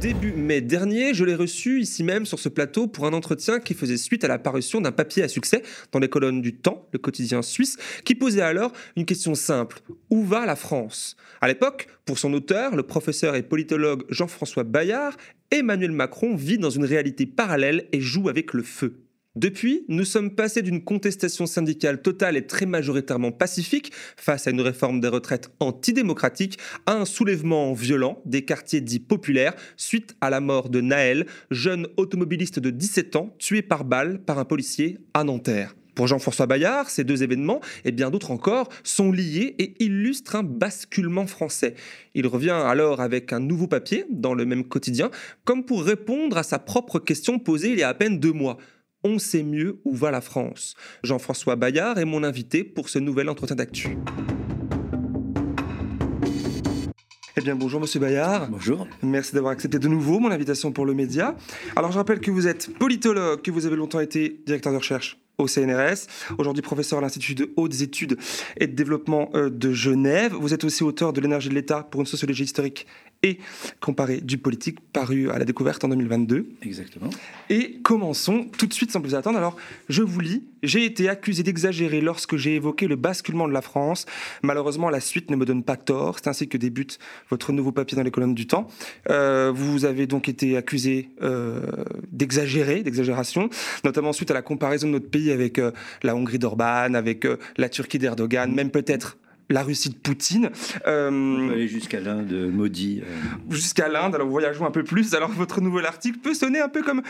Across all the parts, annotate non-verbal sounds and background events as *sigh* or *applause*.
Début mai dernier, je l'ai reçu ici même sur ce plateau pour un entretien qui faisait suite à la parution d'un papier à succès dans les colonnes du Temps, le quotidien suisse, qui posait alors une question simple. Où va la France? À l'époque, pour son auteur, le professeur et politologue Jean-François Bayard, Emmanuel Macron vit dans une réalité parallèle et joue avec le feu. Depuis, nous sommes passés d'une contestation syndicale totale et très majoritairement pacifique face à une réforme des retraites antidémocratique à un soulèvement violent des quartiers dits populaires suite à la mort de Naël, jeune automobiliste de 17 ans tué par balle par un policier à Nanterre. Pour Jean-François Bayard, ces deux événements, et bien d'autres encore, sont liés et illustrent un basculement français. Il revient alors avec un nouveau papier dans le même quotidien, comme pour répondre à sa propre question posée il y a à peine deux mois. On sait mieux où va la France. Jean-François Bayard est mon invité pour ce nouvel entretien d'actu. Eh bien, bonjour Monsieur Bayard. Bonjour. Merci d'avoir accepté de nouveau mon invitation pour le média. Alors, je rappelle que vous êtes politologue, que vous avez longtemps été directeur de recherche au CNRS, aujourd'hui professeur à l'Institut de hautes études et de développement euh, de Genève. Vous êtes aussi auteur de l'énergie de l'État pour une sociologie historique et comparée du politique, paru à la découverte en 2022. Exactement. Et commençons tout de suite sans plus attendre. Alors, je vous lis. J'ai été accusé d'exagérer lorsque j'ai évoqué le basculement de la France. Malheureusement, la suite ne me donne pas tort. C'est ainsi que débute votre nouveau papier dans les colonnes du Temps. Euh, vous avez donc été accusé euh, d'exagérer, d'exagération, notamment suite à la comparaison de notre pays avec euh, la Hongrie d'Orban, avec euh, la Turquie d'Erdogan, même peut-être la Russie de Poutine. Euh, On peut aller jusqu'à l'Inde, maudit. Euh. Jusqu'à l'Inde, alors voyageons un peu plus. Alors votre nouvel article peut sonner un peu comme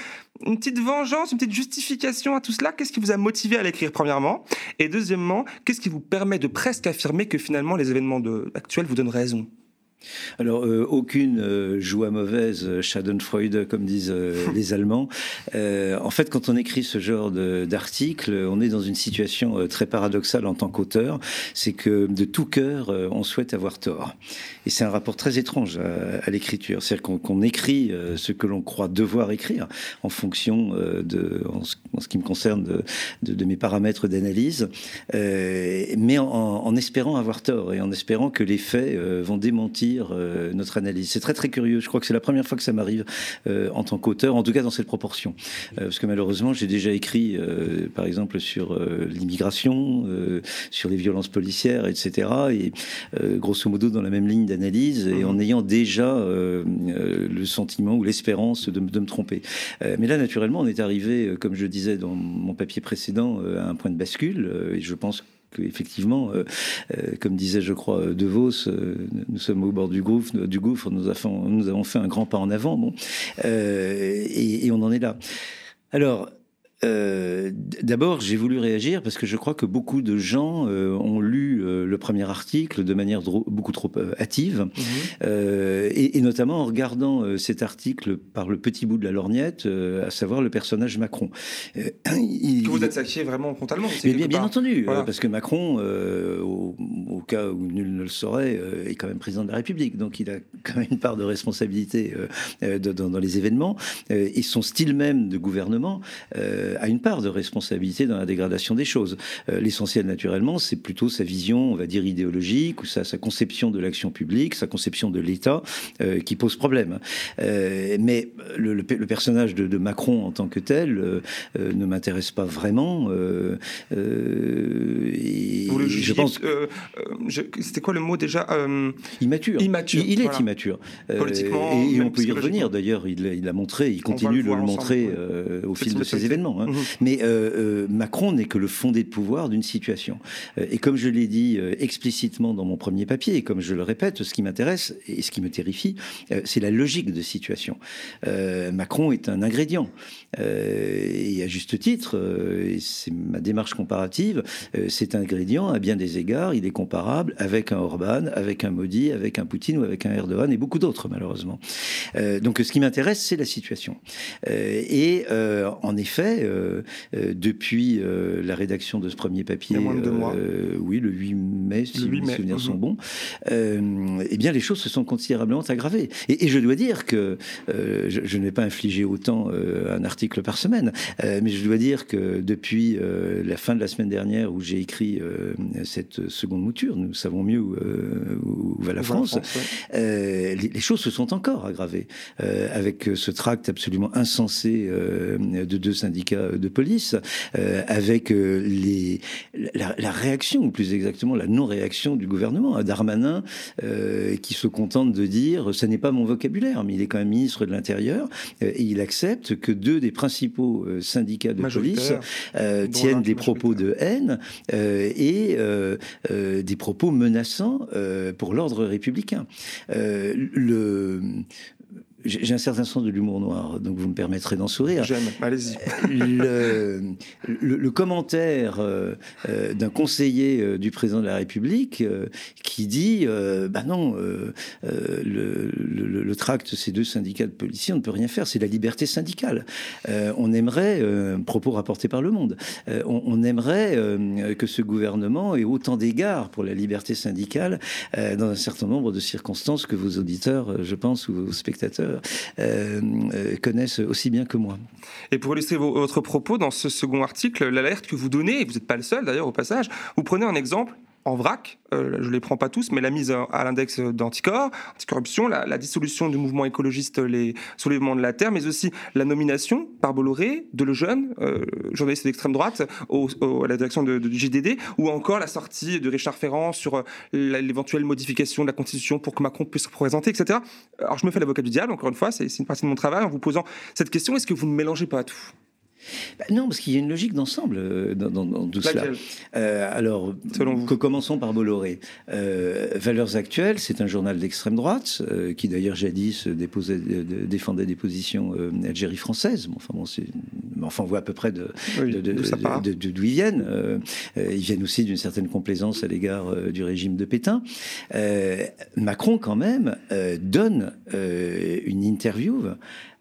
une petite vengeance, une petite justification à tout cela. Qu'est-ce qui vous a motivé à l'écrire premièrement? Et deuxièmement, qu'est-ce qui vous permet de presque affirmer que finalement les événements de, actuels vous donnent raison? Alors, euh, aucune euh, joie mauvaise, euh, Schadenfreude, comme disent *laughs* les Allemands. en fait, quand on écrit ce genre d'article, on est dans une situation très paradoxale en tant qu'auteur. C'est que de tout cœur, on souhaite avoir tort. Et c'est un rapport très étrange à, l'écriture. C'est-à-dire qu'on écrit ce que l'on croit devoir écrire en fonction de, en ce, qui me concerne, de, de, mes paramètres d'analyse, mais en, en, espérant avoir tort et en espérant que les faits vont démentir euh, notre analyse. C'est très très curieux. Je crois que c'est la première fois que ça m'arrive euh, en tant qu'auteur, en tout cas dans cette proportion. Euh, parce que malheureusement, j'ai déjà écrit, par exemple, sur l'immigration, sur les violences policières, etc. Et grosso modo dans la même ligne d'analyse et en mhm. ayant déjà le sentiment ou l'espérance de, de, me tromper. mais là, naturellement, on est arrivé, comme je disais dans mon papier précédent, à un point de bascule. et je pense effectivement, euh, euh, comme disait, je crois, De Vos, euh, nous sommes au bord du gouffre, du gouffre nous, avons, nous avons fait un grand pas en avant, bon, et, et, on en est là. Alors, euh, D'abord, j'ai voulu réagir parce que je crois que beaucoup de gens euh, ont lu euh, le premier article de manière beaucoup trop euh, hâtive, mhm. et, et, notamment en regardant cet article par le petit bout de la lorgnette, à savoir le personnage Macron. *clears throat* Il, que vous attaquiez vraiment frontalement Mais bien, bien entendu, parce que Macron, au, au, cas où nul ne le saurait, est quand même président de la République, donc il a quand même une part de responsabilité dans, dans, les événements, et son style même de gouvernement. Euh, a une part de responsabilité dans la dégradation des choses. Euh, l'essentiel, naturellement, c'est plutôt sa vision, on va dire, idéologique, ou sa, sa conception de l'action publique, sa conception de l'État, euh, qui pose problème. mais le, le, personnage de, de, Macron en tant que tel ne m'intéresse pas vraiment. et Vous le je pense. C'était quoi le mot déjà Immature. Immature. Il, est immature. Politiquement. et, on peut y revenir. D'ailleurs, il, il a montré, il continue de le, montrer au fil de ces événements. Hein. Mhm. Mais euh, euh, Macron n'est que le fondé de pouvoir d'une situation. Euh, et comme je l'ai dit explicitement dans mon premier papier, et comme je le répète, ce qui m'intéresse et ce qui me terrifie, c'est la logique de situation. Macron est un ingrédient. et à juste titre, et c'est ma démarche comparative, cet ingrédient, à bien des égards, il est comparable avec un Orban, avec un Modi, avec un Poutine ou avec un Erdogan et beaucoup d'autres, malheureusement. donc ce qui m'intéresse, c'est la situation. et en effet, depuis la rédaction de ce premier papier, oui, le 8 mai, si mes souvenirs sont mhm. bons, eh bien, les choses se sont considérablement aggravées. Et, je dois dire que je, je, n'ai pas infligé autant un article par semaine, mais je dois dire que depuis la fin de la semaine dernière, où j'ai écrit cette seconde mouture, nous savons mieux où, va la France, les, les, choses se sont encore aggravées avec ce tract absolument insensé de deux syndicats de police, avec les, la, réaction, ou plus exactement la non-réaction du gouvernement, à Darmanin, qui se contente de dire ce n'est pas mon vocabulaire, mais il est quand même ministre de l'Intérieur, et il accepte que deux des principaux syndicats de police tiennent des propos de haine et des propos menaçants pour l'ordre républicain. le, j'ai un certain sens de l'humour noir, donc vous me permettrez d'en sourire. J'aime, allez-y. Le, le, commentaire euh, euh, d'un conseiller euh, du président de la République qui dit Bah non, le, le, tract, ces deux syndicats de policiers, on ne peut rien faire, c'est la liberté syndicale. on aimerait, propos rapportés par Le Monde, on, on, aimerait que ce gouvernement ait autant d'égards pour la liberté syndicale dans un certain nombre de circonstances que vos auditeurs, je pense, ou vos spectateurs, euh, euh, connaissent aussi bien que moi. Et pour illustrer votre propos, dans ce second article, l'alerte que vous donnez, et vous n'êtes pas le seul d'ailleurs au passage, vous prenez un exemple en vrac, euh, je ne les prends pas tous, mais la mise à l'index d'anticorps, anticorruption, la, dissolution du mouvement écologiste, les soulèvements de la terre, mais aussi la nomination par Bolloré de Lejeune, euh, journaliste d'extrême droite, à la direction du JDD, ou encore la sortie de Richard Ferrand sur euh, l'éventuelle modification de la Constitution pour que Macron puisse se représenter, etc. Alors je me fais l'avocat du diable, encore une fois, c'est une partie de mon travail, en vous posant cette question, est-ce que vous ne mélangez pas tout? Bah, non, parce qu'il y a une logique d'ensemble euh, dans, tout cela. Euh, alors, que commençons par Bolloré. Euh, Valeurs actuelles, c'est un journal d'extrême droite qui d'ailleurs jadis déposait, défendait des positions Algérie française. Bon, enfin, bon, enfin, on voit à peu près de, d'où ils viennent. ils viennent aussi d'une certaine complaisance à l'égard du régime de Pétain. Macron, quand même, donne une interview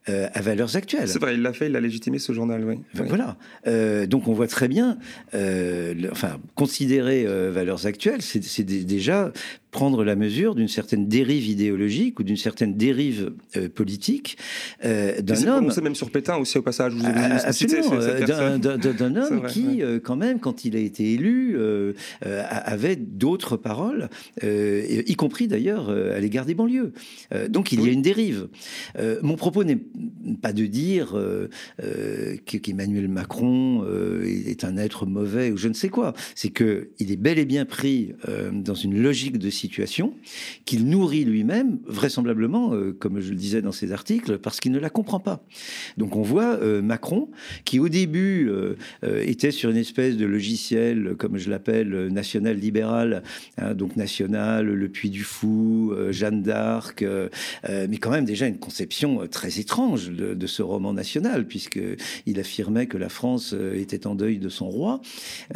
euh, à valeurs actuelles. C'est vrai, il l'a fait, il a légitimé ce journal, oui. Voilà. Euh, donc on voit très bien, euh, enfin, considérer valeurs actuelles, c'est déjà prendre la mesure d'une certaine dérive idéologique ou d'une certaine dérive euh, politique euh, d'un homme. C'est même sur Pétain aussi au passage. Vous avez absolument, euh, d'un *laughs* homme qui, quand même, quand il a été élu, avait d'autres paroles, y compris d'ailleurs à l'égard des banlieues. donc il y a une dérive. mon propos n'est pas de dire qu'Emmanuel Macron est un être mauvais ou je ne sais quoi. C'est que il est bel et bien pris dans une logique de situation qu'il nourrit lui-même, vraisemblablement, euh, comme je le disais dans ses articles, parce qu'il ne la comprend pas. Donc on voit euh, Macron, qui au début euh, était sur une espèce de logiciel, comme je l'appelle, national-libéral, hein, donc national, le Puy du Fou, Jeanne d'Arc, mais quand même déjà une conception très étrange de, de ce roman national, puisqu'il affirmait que la France était en deuil de son roi.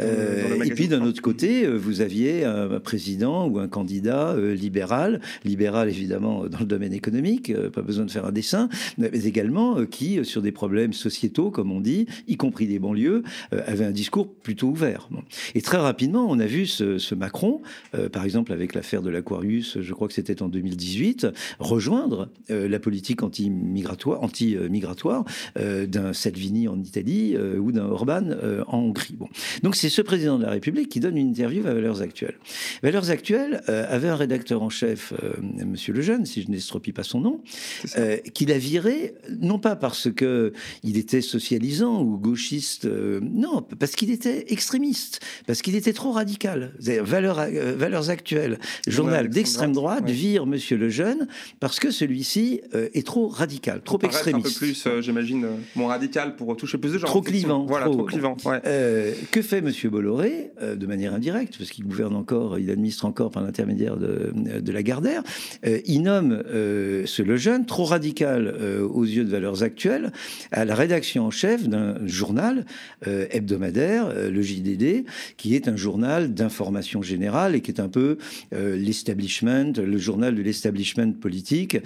et puis d'un autre côté, vous aviez un président ou un candidat euh, libéral, libéral évidemment dans le domaine économique, euh, pas besoin de faire un dessin, mais également euh, qui, sur des problèmes sociétaux, comme on dit, y compris des banlieues, avait un discours plutôt ouvert. Et très rapidement, on a vu ce, Macron, par exemple avec l'affaire de l'Aquarius, je crois que c'était en 2018, rejoindre la politique anti-migratoire, anti-migratoire d'un Salvini en Italie ou d'un Orban en Hongrie. Donc c'est ce président de la République qui donne une interview à Valeurs Actuelles. Valeurs Actuelles avait un rédacteur en chef, M. Euh, Monsieur Lejeune, si je n'estropie pas son nom, euh, qu'il a viré, non pas parce que il était socialisant ou gauchiste, euh, non, parce qu'il était extrémiste, parce qu'il était trop radical. Valeurs, valeurs actuelles, journal d'extrême droite, vire Monsieur Lejeune parce que celui-ci est trop radical, trop extrémiste. Un peu plus, j'imagine, mon radical pour toucher plus de gens. Trop clivant. Voilà, trop, clivant. que fait Monsieur Bolloré de manière indirecte, parce qu'il gouverne encore, il administre encore par l'intermédiaire de, de Lagardère, euh, il nomme euh, ce Lejeune, trop radical euh, aux yeux de valeurs actuelles, à la rédaction en chef d'un journal hebdomadaire, le JDD, qui est un journal d'information générale et qui est un peu l'establishment, le journal de l'establishment politique,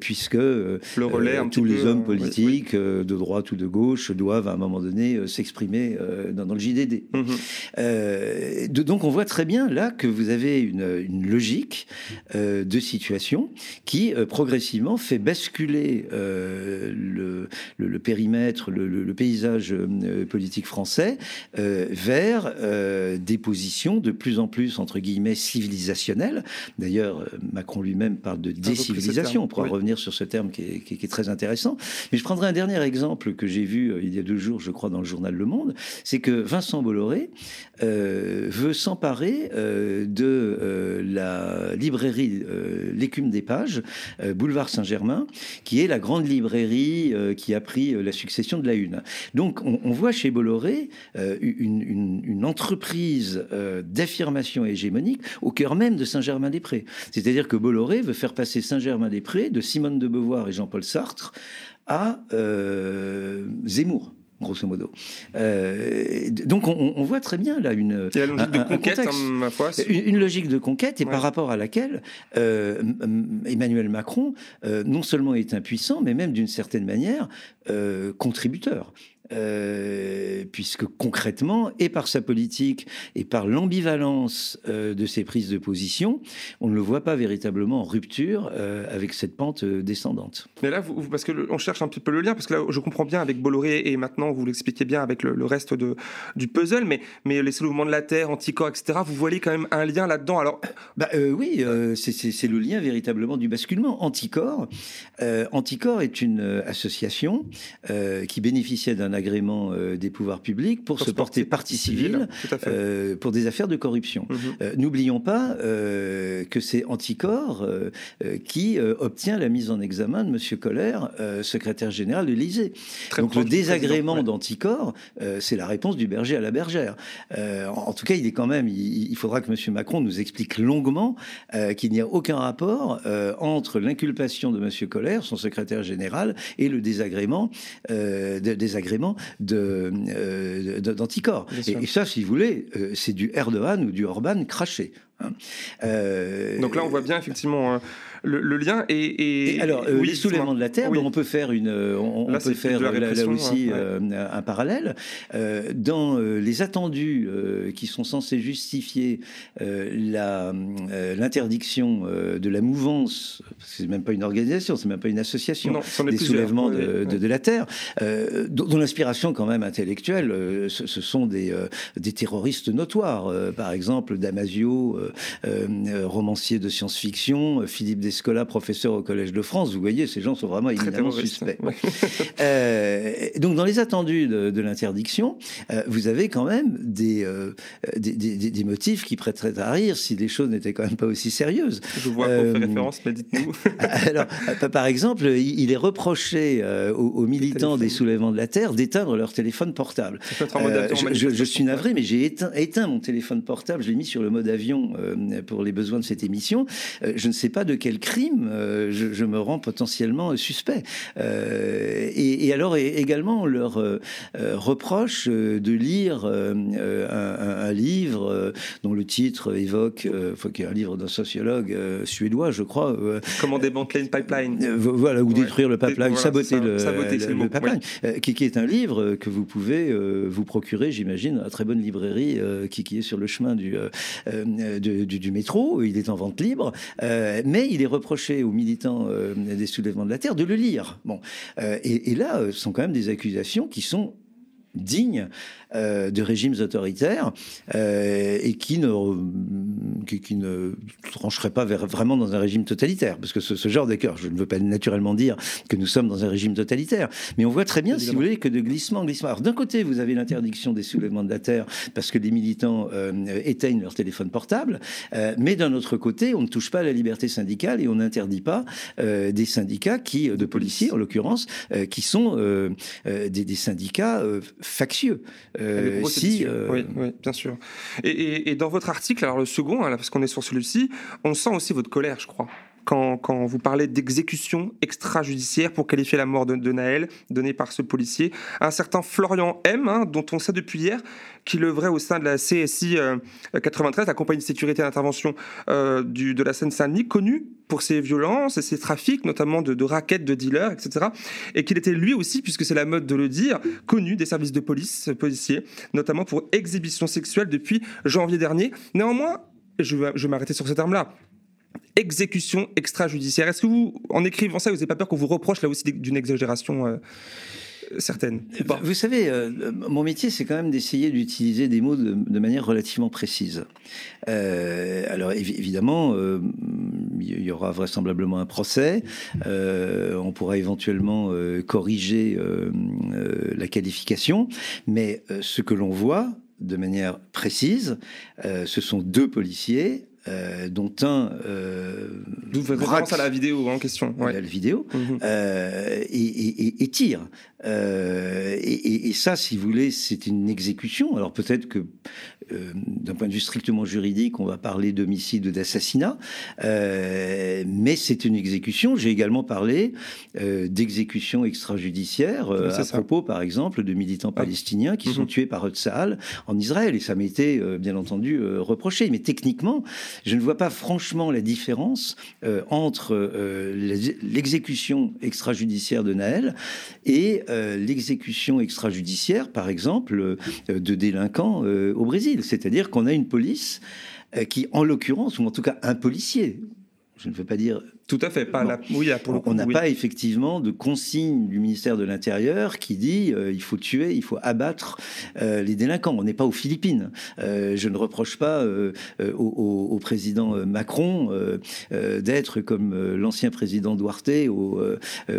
puisque le relais, tous les hommes politiques, de droite ou de gauche, doivent à un moment donné s'exprimer dans, le JDD. Mhm. donc on voit très bien là que vous avez une, logique de situation qui progressivement fait basculer le, le, périmètre, le, paysage politique français vers des positions de plus en plus, entre guillemets, civilisationnelles. D'ailleurs, Macron lui-même parle de décivilisation. On pourra revenir sur ce terme qui est, très intéressant. Mais je prendrai un dernier exemple que j'ai vu euh, il y a deux jours, je crois, dans le journal Le Monde. C'est que Vincent Bolloré euh, veut s'emparer euh, de la librairie L'écume des pages, boulevard Saint-Germain, qui est la grande librairie qui a pris la succession de la Une. Donc, on, voit chez Bolloré une, entreprise d'affirmation hégémonique au cœur même de Saint-Germain-des-Prés. C'est-à-dire que Bolloré veut faire passer Saint-Germain-des-Prés de Simone de Beauvoir et Jean-Paul Sartre à euh, Zemmour grosso modo. Euh, donc on, voit très bien là une, logique de conquête, hein, ma foi, une, logique de conquête et par rapport à laquelle euh, Emmanuel Macron non seulement est impuissant, mais même d'une certaine manière contributeur. Euh, puisque concrètement, et par sa politique, et par l'ambivalence euh, de ses prises de position, on ne le voit pas véritablement en rupture euh, avec cette pente descendante. Mais là, vous, parce que on cherche un petit peu le lien, parce que là, je comprends bien avec Bolloré, et maintenant vous l'expliquez bien avec le, reste de, du puzzle, mais, mais les soulèvements de la Terre, Anticorps, etc., vous voyez quand même un lien là-dedans. Alors, bah, oui, c'est le lien véritablement du basculement. Anticorps, Anticorps est une association qui bénéficiait d'un euh, des pouvoirs publics pour, se porter partie civile euh, pour des affaires de corruption. Mhm. Euh, n'oublions pas que c'est Anticor qui obtient la mise en examen de M. Colère, secrétaire général de l'Élysée. Donc le désagrément d'Anticor, c'est la réponse du berger à la bergère. En, tout cas, il est quand même, il, faudra que M. Macron nous explique longuement qu'il n'y a aucun rapport entre l'inculpation de M. Colère, son secrétaire général, et le désagrément, de, désagrément euh, d'anticorps. et, ça, si vous voulez, euh, c'est du Erdogan ou du Orban craché. Hein. Euh, Donc là, on voit bien effectivement le, lien. Et, alors, les soulèvements de la terre, on peut faire une, on, peut faire là, aussi un parallèle dans les attendus qui sont censés justifier la l'interdiction de la mouvance. C'est même pas une organisation, c'est même pas une association. des soulèvements de, de, la terre, dont l'inspiration quand même intellectuelle, ce, sont des, des terroristes notoires. par exemple, Damasio, euh, romancier de science-fiction, Philippe Descola, professeur au Collège de France. Vous voyez, ces gens sont vraiment évidemment suspects. *laughs* Euh, donc, dans les attendus de, l'interdiction, euh, vous avez quand même des, des, des, motifs qui prêteraient à rire si les choses n'étaient quand même pas aussi sérieuses. Je vois qu'on fait référence, mais dites-nous. *laughs* alors, par exemple, il est reproché aux, militants des soulèvements de la Terre d'éteindre leur téléphone portable. Je, je, suis navré, mais j'ai éteint, éteint, mon téléphone portable, je l'ai mis sur le mode avion euh, pour les besoins de cette émission, euh, je ne sais pas de quel crime euh, je, me rends potentiellement suspect. Et, alors également, on leur reproche de lire un, livre dont le titre évoque, faut qu'il y ait un livre d'un sociologue suédois, je crois. Comment démanteler une pipeline Voilà, ou détruire le pipeline, saboter, le, pipeline, qui, est un livre que vous pouvez vous procurer, j'imagine, à très bonne librairie qui, qui, est sur le chemin du, du, métro, il est en vente libre, euh, mais il est reproché aux militants euh, des soulèvements de la Terre de le lire. Bon, euh, et, et, là, ce sont quand même des accusations qui sont dignes euh, de régimes autoritaires euh, et qui ne, qui, ne trancherait pas vraiment dans un régime totalitaire. Parce que ce, genre d'accord, je ne veux pas naturellement dire que nous sommes dans un régime totalitaire, mais on voit très bien, si vous voulez, que de glissement glissement. Alors d'un côté, vous avez l'interdiction des soulèvements de la terre parce que les militants euh, éteignent leur téléphone portable, mais d'un autre côté, on ne touche pas à la liberté syndicale et on n'interdit pas des syndicats qui, de policiers en l'occurrence, qui sont des, des, syndicats factieux. Euh, si, euh, oui, oui, bien sûr. Et, dans votre article, alors le second, hein, parce qu'on est sur celui-ci, on sent aussi votre colère, je crois. Quand, vous parlez d'exécution extrajudiciaire pour qualifier la mort de, Naël, donnée par ce policier. Un certain Florian M, hein, dont on sait depuis hier qu'il œuvrait au sein de la CSI 93, la compagnie de sécurité d'intervention euh, de la Seine-Saint-Denis, connue pour ses violences et ses trafics, notamment de, de raquettes, de dealers, etc. Et qu'il était lui aussi, puisque c'est la mode de le dire, connu des services de police, policiers, notamment pour exhibition sexuelle depuis janvier dernier. Néanmoins, je vais, je vais m'arrêter sur ce terme-là exécution extrajudiciaire. Est-ce que vous, en écrivant ça, vous n'avez pas peur qu'on vous reproche là aussi d'une exagération euh, certaine Vous savez, euh, mon métier, c'est quand même d'essayer d'utiliser des mots de, manière relativement précise. Euh, alors évidemment, il y aura vraisemblablement un procès. On pourra éventuellement corriger la qualification, mais ce que l'on voit de manière précise, ce sont deux policiers euh, dont un. Euh, D'où référence à la vidéo en question. Ouais. La vidéo. Mmh. Euh, et, et, et, tire. Euh, et, et, ça, si vous voulez, c'est une exécution. Alors peut-être que euh, d'un point de vue strictement juridique, on va parler d'homicide ou d'assassinat, euh, mais c'est une exécution. J'ai également parlé d'exécution extrajudiciaire à ça. propos, par exemple, de militants ah. palestiniens qui mmh. sont tués par Haute-Saal en Israël, et ça m'a été bien entendu reproché. Mais techniquement, je ne vois pas franchement la différence entre l'exécution extrajudiciaire de Naël et l'exécution extrajudiciaire, par exemple, de délinquants au Brésil. C'est-à-dire qu'on a une police euh, qui, en l'occurrence, ou en tout cas un policier, je ne veux pas dire. Tout à fait, pas la... oui, pour le On n'a oui. pas effectivement de consigne du ministère de l'Intérieur qui dit euh, il faut tuer, il faut abattre euh, les délinquants. On n'est pas aux Philippines. Euh, je ne reproche pas au, au, au, président Macron d'être comme l'ancien président Duarte aux,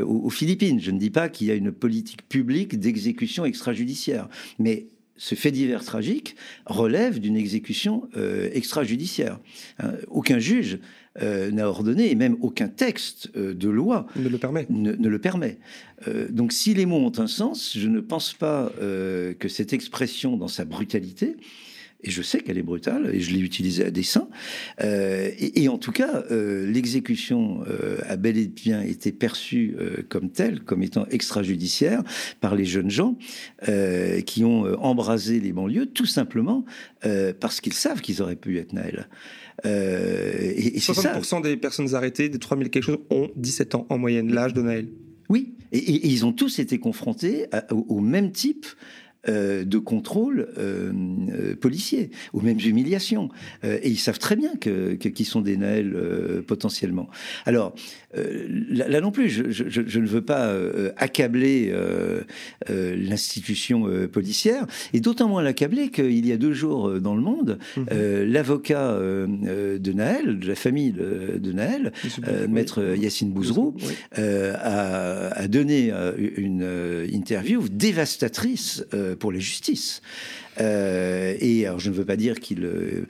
aux Philippines. Je ne dis pas qu'il y a une politique publique d'exécution extrajudiciaire. Mais ce fait divers tragique relève d'une exécution euh, extrajudiciaire. Hein, aucun juge euh, n'a ordonné, et même aucun texte euh, de loi ne le permet. Ne, ne le permet. Euh, donc si les mots ont un sens, je ne pense pas que cette expression, dans sa brutalité, et je sais qu'elle est brutale, et je l'ai utilisée à dessein. Euh, et, et, en tout cas, euh, l'exécution euh, a bel et bien été perçue euh, comme telle, comme étant extrajudiciaire, par les jeunes gens qui ont embrasé les banlieues, tout simplement parce qu'ils savent qu'ils auraient pu être Naël. et, et 60% des personnes arrêtées, des 3000 quelque chose, ont 17 ans en moyenne, l'âge de Naël. Oui, et, et, ils ont tous été confrontés à, au, au, même type euh, de contrôle euh, euh, policier, aux mêmes humiliations. Euh, et ils savent très bien que, que qui sont des Naëls potentiellement. Alors, là, là, non plus, je, je, je, ne veux pas accabler l'institution policière, et d'autant moins l'accabler qu'il y a deux jours dans le monde, mmh. l'avocat de Naël, de la famille de, de Naël, maître. Yacine Bouzrou, oui. a, a, donné une interview dévastatrice pour les justices. Euh, et alors, je ne veux pas dire qu'il euh,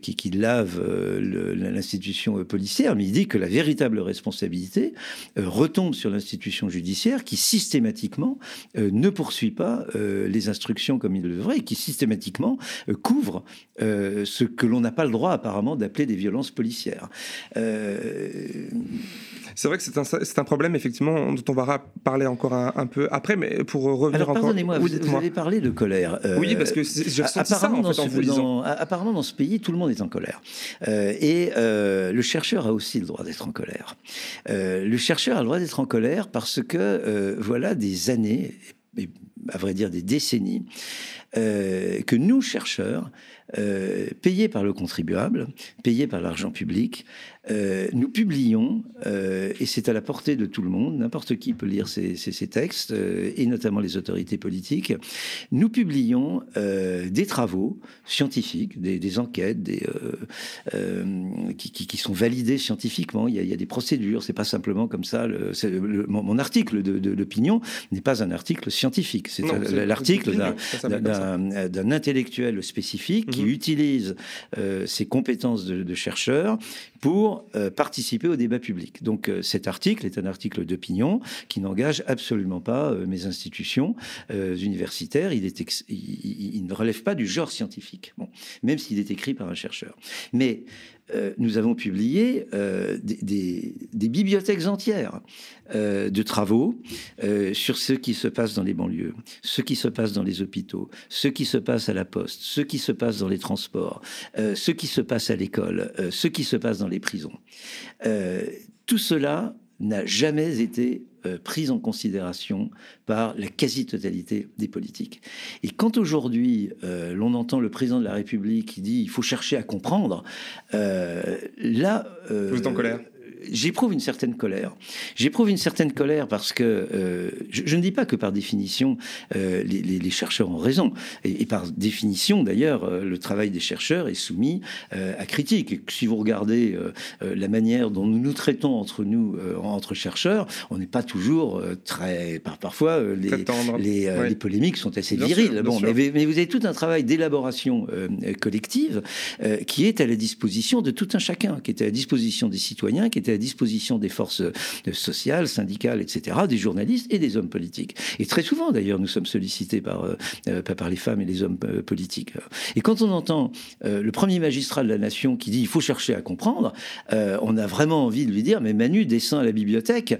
qu lave euh, l'institution policière, mais il dit que la véritable responsabilité euh, retombe sur l'institution judiciaire qui systématiquement ne poursuit pas les instructions comme il le devrait et qui systématiquement couvre ce que l'on n'a pas le droit apparemment d'appeler des violences policières. C'est vrai que c'est un, un, problème, effectivement, dont on va parler encore un, un peu après, mais pour revenir Alors, encore. Pardonnez-moi, vous, vous, avez parlé de colère. Euh, oui, parce que j'ai ressenti ça en, fait, en vous lisant. apparemment, dans ce pays, tout le monde est en colère. Euh, et euh, le chercheur a aussi le droit d'être en colère. Le chercheur a le droit d'être en colère parce que, voilà, des années, et à vrai dire des décennies, que nous, chercheurs, payés par le contribuable, payés par l'argent public, euh, nous publions, euh, et c'est à la portée de tout le monde, n'importe qui peut lire ces, ces, ces textes, euh, et notamment les autorités politiques, nous publions euh, des travaux scientifiques, des, des enquêtes, des, euh, euh, qui, qui, qui, sont validés scientifiquement. Il y a, il y a des procédures, c'est pas simplement comme ça. Le, le, mon, mon, article de, de l'opinion n'est pas un article scientifique, c'est l'article d'un intellectuel spécifique qui mhm. utilise ses compétences de, de chercheur pour participer au débat public. Donc cet article est un article d'opinion qui n'engage absolument pas mes institutions universitaires. Il, est il, ne relève pas du genre scientifique, bon, même s'il est écrit par un chercheur. Mais euh, nous avons publié euh, des, bibliothèques entières euh, de travaux sur ce qui se passe dans les banlieues, ce qui se passe dans les hôpitaux, ce qui se passe à la poste, ce qui se passe dans les transports, ce qui se passe à l'école, ce qui se passe dans les prisons. tout cela n'a jamais été euh, prise en considération par la quasi-totalité des politiques. Et quand aujourd'hui euh, l'on entend le président de la République qui dit il faut chercher à comprendre, euh, là... Vous êtes en colère? J'éprouve une certaine colère. J'éprouve une certaine colère parce que euh, je, ne dis pas que par définition euh, les, chercheurs ont raison. Et, par définition, d'ailleurs, euh, le travail des chercheurs est soumis à critique. Et si vous regardez la manière dont nous nous traitons entre nous, entre chercheurs, on n'est pas toujours très. Par, parfois, les, les, polémiques sont assez viriles. bon, mais, mais, vous avez tout un travail d'élaboration collective qui est à la disposition de tout un chacun, qui est à la disposition des citoyens, qui est à disposition des forces euh, sociales, syndicales, etc., des journalistes et des hommes politiques. Et très souvent, d'ailleurs, nous sommes sollicités par, euh, euh, par les femmes et les hommes politiques. Et quand on entend le premier magistrat de la nation qui dit il faut chercher à comprendre, on a vraiment envie de lui dire mais Manu, descends à la bibliothèque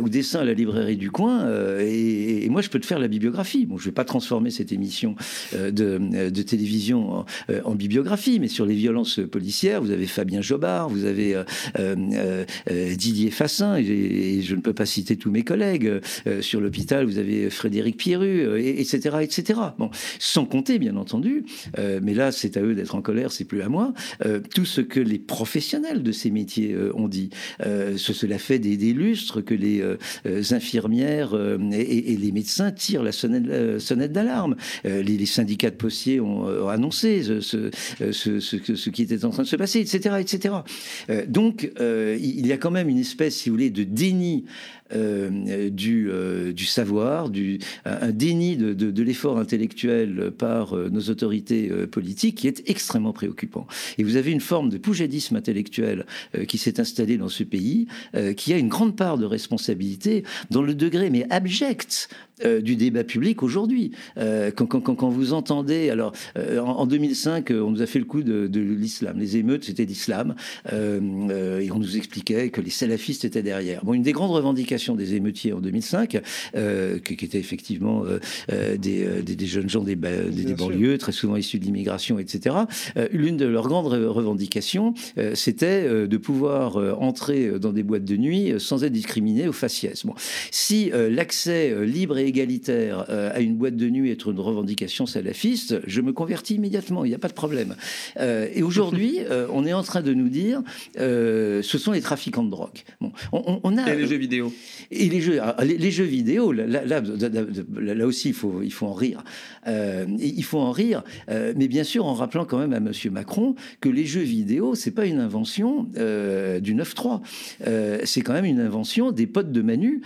ou descends à la librairie du coin et, moi je peux te faire la bibliographie. Bon, je vais pas transformer cette émission de, télévision en, bibliographie, mais sur les violences policières, vous avez Fabien Jobard, vous avez Didier Fassin, et, je ne peux pas citer tous mes collègues. Euh, sur l'hôpital, vous avez Frédéric Pierru, etc., euh, etc. Bon, sans compter, bien entendu, mais là, c'est à eux d'être en colère, c'est plus à moi, tout ce que les professionnels de ces métiers ont dit. ce, cela fait des, lustres que les infirmières et, les médecins tirent la sonnette, d'alarme. Les, syndicats de postiers ont, annoncé ce, ce, qui était en train de se passer, etc., etc. donc, il y a quand même une espèce, si vous voulez, de déni euh, du, euh, du, savoir, du, un déni de, l'effort intellectuel par euh, nos autorités politiques qui est extrêmement préoccupant. Et vous avez une forme de poujadisme intellectuel qui s'est installé dans ce pays, qui a une grande part de responsabilité dans le degré, mais abject, du débat public aujourd'hui. Quand, quand, quand, vous entendez, alors en, 2005, on nous a fait le coup de, de l'islam. Les émeutes, c'était l'islam. et on nous expliquait que les salafistes étaient derrière. Bon, une des grandes revendications des émeutiers en 2005, euh, qui, étaient effectivement euh, euh, des, des, jeunes gens des, des, banlieues, très souvent issus de l'immigration, etc. L'une de leurs grandes revendications, c'était de pouvoir entrer dans des boîtes de nuit sans être discriminé au faciès. Bon. Si l'accès libre et égalitaire à une boîte de nuit est une revendication salafiste, je me convertis immédiatement, il n'y a pas de problème. et aujourd'hui, *laughs* on est en train de nous dire, ce sont les trafiquants de drogue. Bon, on, a, et les jeux vidéo. Et les jeux, les, jeux vidéo, là, là, là, aussi, il faut, il faut en rire. Euh, il faut en rire, euh, mais bien sûr en rappelant quand même à Monsieur Macron que les jeux vidéo, c'est pas une invention euh, du 9-3. c'est quand même une invention des potes de Manu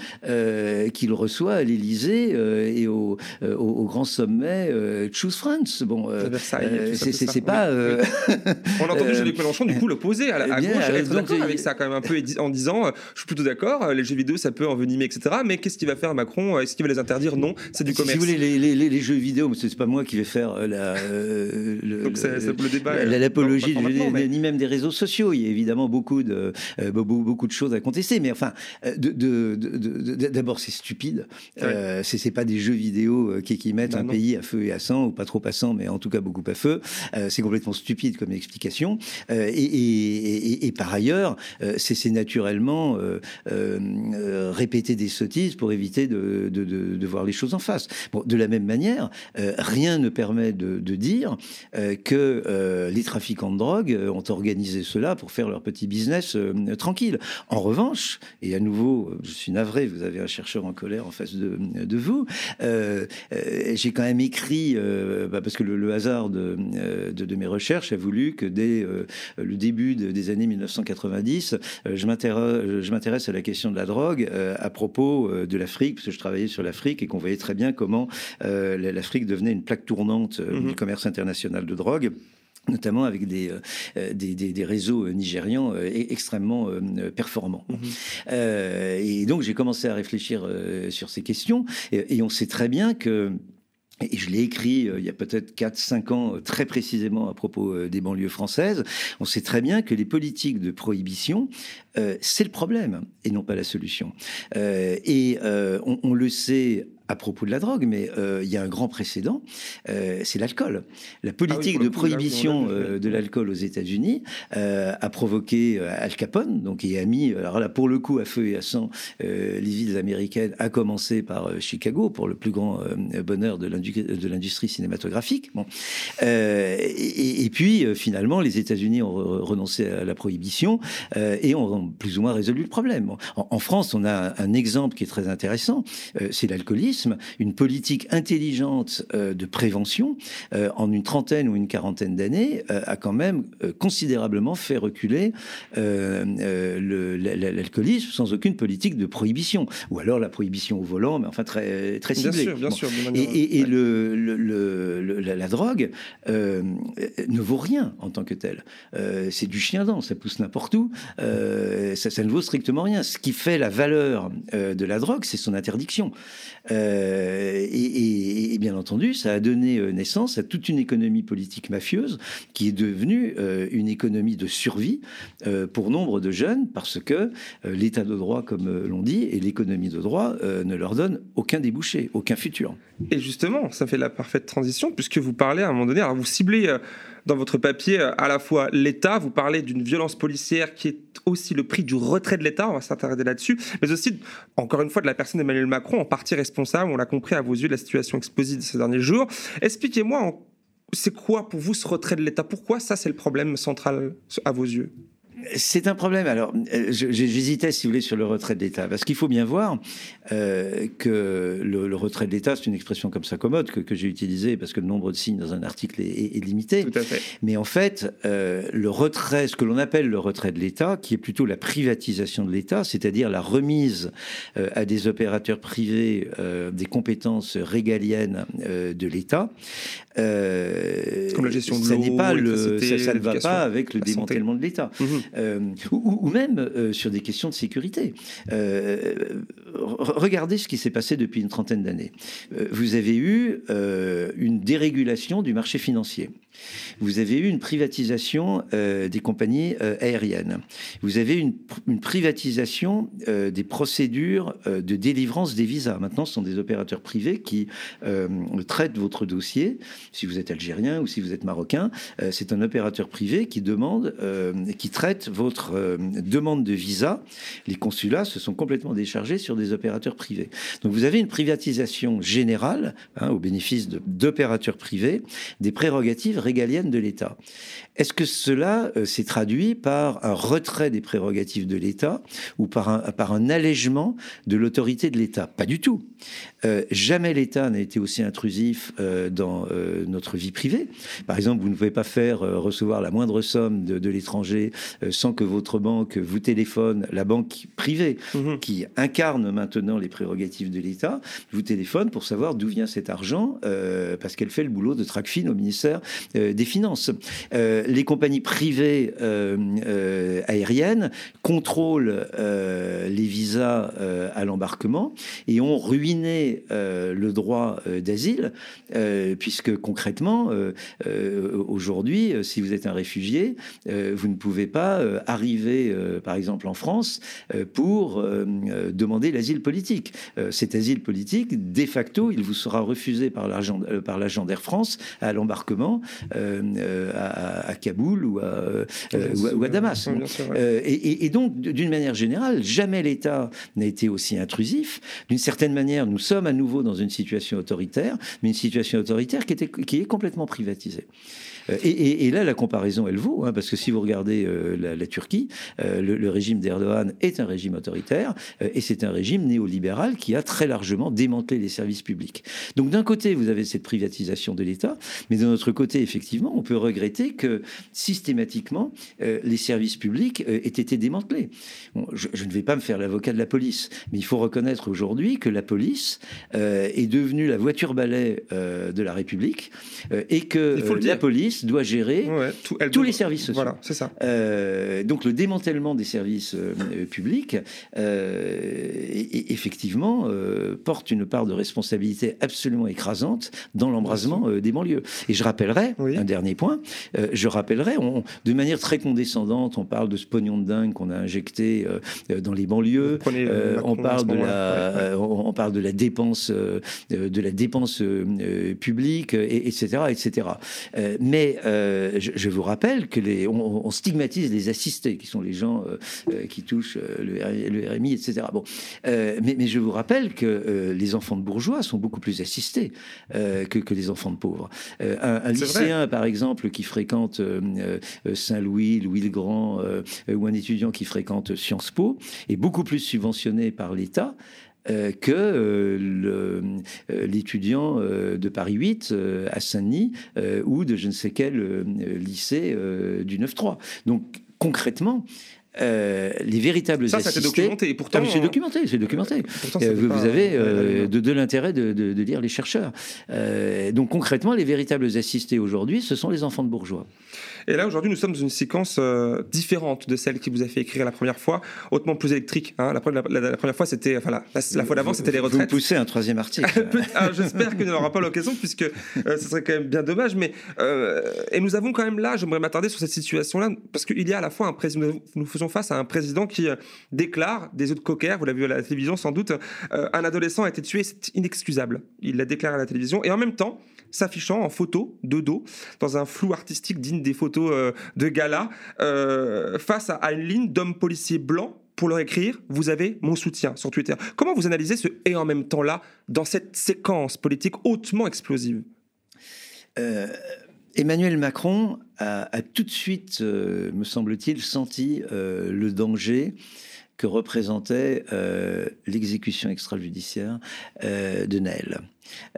qu'il reçoit à l'Élysée et au, au, grand sommet Choose France. Bon, c'est pas. *laughs* On a entendu Jean-Luc Mélenchon du coup l'opposer à, la, à eh gauche, être d'accord avec ça quand même un peu en disant je suis plutôt d'accord, les jeux vidéo ça peut envenimer, etc. Mais qu'est-ce qu'il va faire Macron? Est-ce qu'il va les interdire? Non, c'est du commerce. Si vous voulez, les, les, les jeux vidéo, c'est pas moi qui vais faire euh, la, euh, le, débat, l'apologie ni même des réseaux sociaux. Il y a évidemment beaucoup de, euh, beaucoup, de choses à contester. Mais enfin, d'abord, c'est stupide. c'est pas des jeux vidéo qui, qui mettent un pays à feu et à sang, ou pas trop à sang, mais en tout cas beaucoup à feu. c'est complètement stupide comme explication. Et, et, par ailleurs, c'est naturellement euh, répéter des sottises pour éviter de, de, de, voir les choses en face. Bon, de la même manière, euh, rien ne permet de, dire euh, que les trafiquants de drogue ont organisé cela pour faire leur petit business tranquille. En revanche, et à nouveau, je suis navré, vous avez un chercheur en colère en face de, vous, j'ai quand même écrit, bah, parce que le, hasard de, mes recherches a voulu que dès le début des années 1990, je m'intéresse à la question de la drogue euh, à propos euh, de l'Afrique, parce que je travaillais sur l'Afrique et qu'on voyait très bien comment euh, devenait une plaque tournante mhm. du commerce international de drogue. notamment avec des, des, des, réseaux nigérians extrêmement performants. Mhm. et donc j'ai commencé à réfléchir sur ces questions, et, et on sait très bien que et je l'ai écrit euh, il y a peut-être 4-5 ans, euh, très précisément à propos euh, des banlieues françaises. On sait très bien que les politiques de prohibition, c'est le problème et non pas la solution. et on, on, le sait à propos de la drogue, mais euh, il y a un grand précédent, euh, c'est l'alcool. La ah politique de prohibition euh, de l'alcool aux États-Unis a provoqué Al Capone, donc et a mis, alors là pour le coup à feu et à sang, les villes américaines, à commencer par Chicago pour le plus grand bonheur de l'industrie cinématographique. Bon. Et, puis finalement, les États-Unis ont renoncé à la prohibition et ont plus ou moins résolu le problème. En, en France, on a un exemple qui est très intéressant, c'est l'alcoolisme une politique intelligente euh, de prévention, euh, en une trentaine ou une quarantaine d'années, euh, a quand même considérablement fait reculer l'alcoolisme sans aucune politique de prohibition. Ou alors la prohibition au volant, mais enfin très, très ciblée. Bien sûr, bien sûr. Et, le, la, drogue ne vaut rien en tant que telle. c'est du chien dent, ça pousse n'importe où. Ça, ça, ne vaut strictement rien. Ce qui fait la valeur de la drogue, c'est son interdiction. Euh, et, bien entendu, ça a donné euh, naissance à toute une économie politique mafieuse qui est devenue euh, une économie de survie pour nombre de jeunes parce que l'état de droit, comme l'on dit, et l'économie de droit ne leur donnent aucun débouché, aucun futur. Et justement, ça fait la parfaite transition puisque vous parlez à un moment donné, alors vous ciblez dans votre papier à la fois l'État, vous parlez d'une violence policière qui est aussi le prix du retrait de l'État, on va s'intéresser là-dessus, mais aussi, encore une fois, de la personne d'Emmanuel Macron, en partie responsable, on l'a compris à vos yeux, de la situation explosive de ces derniers jours. Expliquez-moi, c'est quoi pour vous ce retrait de l'État? Pourquoi ça, c'est le problème central à vos yeux? C'est un problème. Alors, euh, j'hésitais, si vous voulez, sur le retrait de l'État, parce qu'il faut bien voir euh, que le, retrait de l'État, c'est une expression comme ça commode que, j'ai utilisée parce que le nombre de signes dans un article est, limité. Tout à fait. Mais en fait, euh, le retrait, ce que l'on appelle le retrait de l'État, qui est plutôt la privatisation de l'État, c'est-à-dire la remise à des opérateurs privés des compétences régaliennes de l'État, comme la gestion de ça n'est pas le, ça, ne va pas avec le démantèlement de l'État. Mhm. Euh, ou, même euh, sur des questions de sécurité. Euh, regardez ce qui s'est passé depuis une trentaine d'années. vous avez eu une dérégulation du marché financier. Vous avez eu une privatisation des compagnies aériennes. Vous avez une, une privatisation des procédures de délivrance des visas. Maintenant, ce sont des opérateurs privés qui traitent votre dossier. Si vous êtes algérien ou si vous êtes marocain, c'est un opérateur privé qui demande, qui traite votre euh, demande de visa, les consulats se sont complètement déchargés sur des opérateurs privés. Donc vous avez une privatisation générale, hein, au bénéfice d'opérateurs privés, des prérogatives régaliennes de l'État. Est-ce que cela euh, s'est traduit par un retrait des prérogatives de l'État ou par un, par un allègement de l'autorité de l'État? Pas du tout. Euh, jamais l'État n'a été aussi intrusif euh, dans notre vie privée. Par exemple, vous ne pouvez pas faire recevoir la moindre somme de, l'étranger sans que votre banque vous téléphone, la banque privée mhm. qui incarne maintenant les prérogatives de l'État, vous téléphone pour savoir d'où vient cet argent parce qu'elle fait le boulot de traque au ministère des Finances les compagnies privées euh, euh, aériennes contrôlent euh, les visas à l'embarquement et ont ruiné le droit d'asile, puisque concrètement, aujourd'hui, si vous êtes un réfugié, vous ne pouvez pas arriver, par exemple, en France pour demander l'asile politique. cet asile politique, de facto, il vous sera refusé par l'agent d'Air France à l'embarquement Kaboul ou à, euh, ou à, Damas. Euh, et, donc, d'une manière générale, jamais l'État n'a été aussi intrusif. D'une certaine manière, nous sommes à nouveau dans une situation autoritaire, mais une situation autoritaire qui, était, qui est complètement privatisée. Euh, et, là, la comparaison, elle vaut, hein, parce que si vous regardez la, Turquie, le, régime d'Erdogan est un régime autoritaire, et c'est un régime néolibéral qui a très largement démantelé les services publics. Donc d'un côté, vous avez cette privatisation de l'État, mais de notre côté, effectivement, on peut regretter que que systématiquement, les services publics aient été démantelés. je, je, ne vais pas me faire l'avocat de la police, mais il faut reconnaître aujourd'hui que la police est devenue la voiture balai de la République et que la police doit gérer tous les services sociaux. Voilà, c'est ça. donc le démantèlement des services publics, effectivement, porte une part de responsabilité absolument écrasante dans l'embrasement euh, des banlieues. Et je rappellerai, un dernier point, euh, je rappellerai, on, de manière très condescendante, on parle de ce pognon de dingue qu'on a injecté euh, dans les banlieues, on, parle de la, on, parle de la dépense, de la dépense publique, et, etc. etc. mais je, vous rappelle que les, on, stigmatise les assistés, qui sont les gens qui touchent le, RMI, etc. Bon, mais, mais, je vous rappelle que les enfants de bourgeois sont beaucoup plus assistés euh, que, que, les enfants de pauvres. Euh, un, lycéen, par exemple, qui fréquente euh, Saint-Louis, Louis-le-Grand, ou un étudiant qui fréquente Sciences Po, est beaucoup plus subventionné par l'État que l'étudiant de Paris 8 à Saint-Denis ou de je ne sais quel lycée du 9-3. Donc concrètement, euh, les véritables ça, assistés. Ça, c'est documenté. Et pourtant, ah, c'est documenté, c'est documenté. Euh, vous, avez euh, de, de l'intérêt de, de, de, lire les chercheurs. donc concrètement, les véritables assistés aujourd'hui, ce sont les enfants de bourgeois. Et là, aujourd'hui, nous sommes dans une séquence euh, différente de celle qui vous a fait écrire la première fois, hautement plus électrique. Hein. La, première fois, c'était, enfin, la, la, fois d'avant, c'était les retraites. Vous poussez un troisième article. *laughs* Ah, j'espère qu'il n'aura pas l'occasion, puisque euh, ce serait quand même bien dommage. Mais euh, et nous avons quand même là, j'aimerais m'attarder sur cette situation-là, parce qu'il y a à la fois un président, nous faisons face à un président qui déclare des œufs de cocker. Vous l'avez vu à la télévision, sans doute. un adolescent a été tué, c'est inexcusable. Il l'a déclaré à la télévision, et en même temps s'affichant en photo de dos dans un flou artistique digne des photos euh, de gala euh, face à, une ligne d'hommes policiers blancs pour leur écrire Vous avez mon soutien sur Twitter. Comment vous analysez ce et en même temps là dans cette séquence politique hautement explosive? Euh, Emmanuel Macron a, tout de suite, me semble-t-il, senti le danger que représentait l'exécution extrajudiciaire de Naël.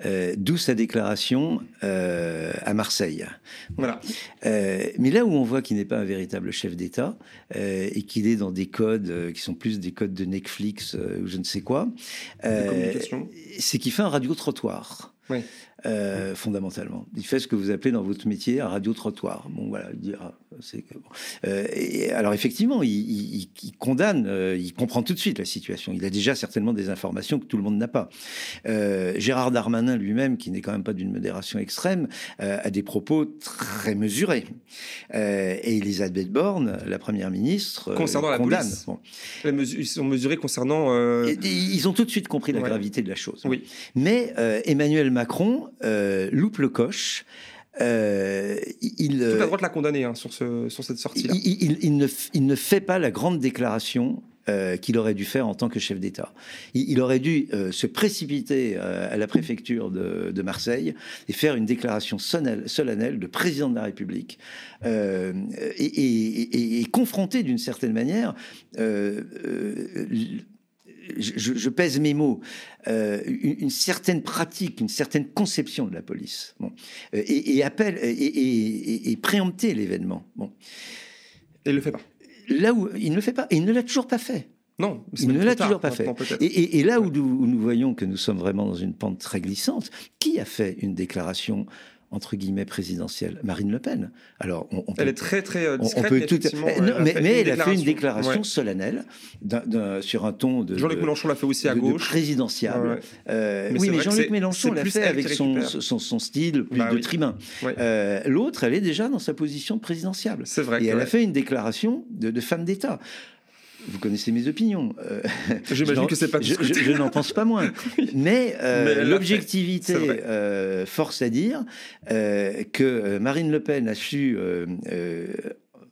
Euh, d'où sa déclaration euh, à Marseille. Voilà. Euh, mais là où on voit qu'il n'est pas un véritable chef d'État et qu'il est dans des codes qui sont plus des codes de Netflix ou je ne sais quoi, c'est qu'il fait un radio-trottoir. Oui. Fondamentalement. Il fait ce que vous appelez dans votre métier un radio-trottoir. Bon, voilà, dire, euh, et alors, effectivement, il, condamne, euh, il comprend tout de suite la situation. Il a déjà certainement des informations que tout le monde n'a pas. Gérard Darmanin lui-même, qui n'est quand même pas d'une modération extrême, a des propos très mesurés. et Elisabeth Borne, la première ministre, concernant la condamne. police. Ils sont mesurés concernant. ils ont tout de suite compris la gravité de la chose. Oui. Mais Emmanuel Macron euh, loupe le coche. Euh, il, Toute la droite l'a condamné hein, sur, ce, sur cette sortie-là. Il, il, ne, il, ne, fait pas la grande déclaration euh, qu'il aurait dû faire en tant que chef d'État. Il, aurait dû se précipiter à la préfecture de, de, Marseille et faire une déclaration solennelle de président de la République et, et, et, confronter d'une certaine manière je, pèse mes mots, euh, une, certaine pratique, une certaine conception de la police, bon, euh, et, appelle et, préempter l'événement. Bon. Et il le fait pas. Là où il ne le fait pas, et il ne l'a toujours pas fait. Non, il ne l'a toujours pas fait. Et, là où nous, voyons que nous sommes vraiment dans une pente très glissante, qui a fait une déclaration entre guillemets présidentielle, Marine Le Pen. Alors, on, elle est très très discrète. On peut tout... mais, elle, a fait une déclaration solennelle sur un ton de. Jean-Luc Mélenchon l'a fait aussi à gauche. présidentiable. Euh, oui, mais Jean-Luc Mélenchon l'a fait avec son, son, style plus bah de tribun. Euh, l'autre, elle est déjà dans sa position présidentiable. C'est vrai. Et elle a fait une déclaration de, de femme d'État vous connaissez mes opinions. Euh, *laughs* J'imagine que c'est pas Je, je, n'en pense pas moins. *laughs* Mais, euh, l'objectivité euh, force à dire que Marine Le Pen a su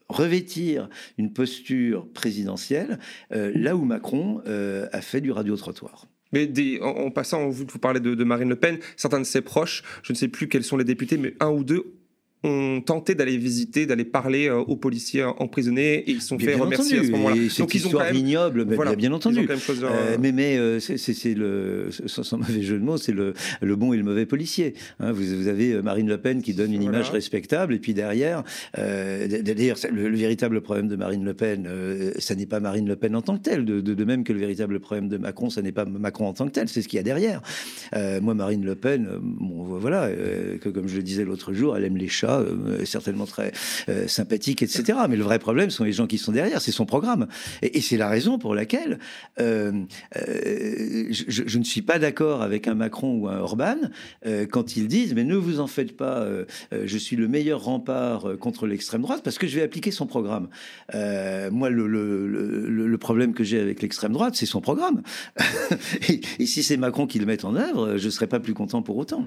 revêtir une posture présidentielle là où Macron a fait du radio-trottoir. Mais en, passant, vous, vous parlez de, de Marine Le Pen, certains de ses proches, je ne sais plus quels sont les députés, mais un ou deux ont tenté d'aller visiter, d'aller parler aux policiers emprisonnés et ils sont fait remercier à ce moment-là. Donc ils ont quand même, ignoble, mais bien entendu. mais mais c'est le sans, mauvais jeu de mots, c'est le, le bon et le mauvais policier. Hein. vous, vous, avez Marine Le Pen qui donne une image respectable et puis derrière, d'ailleurs le, véritable problème de Marine Le Pen, ça n'est pas Marine Le Pen en tant que telle, de, de, même que le véritable problème de Macron, ça n'est pas Macron en tant que tel, c'est ce qu'il y a derrière. moi, Marine Le Pen, voilà, que comme je le disais l'autre jour, elle aime les chats, euh, certainement très euh, sympathique, etc. Mais le vrai problème sont les gens qui sont derrière, c'est son programme. Et, c'est la raison pour laquelle euh, je, ne suis pas d'accord avec un Macron ou un Orban quand ils disent mais ne vous en faites pas, je suis le meilleur rempart contre l'extrême droite parce que je vais appliquer son programme. moi, le, le, problème que j'ai avec l'extrême droite, c'est son programme. *laughs* et, et, si c'est Macron qui le met en œuvre, je ne serais pas plus content pour autant.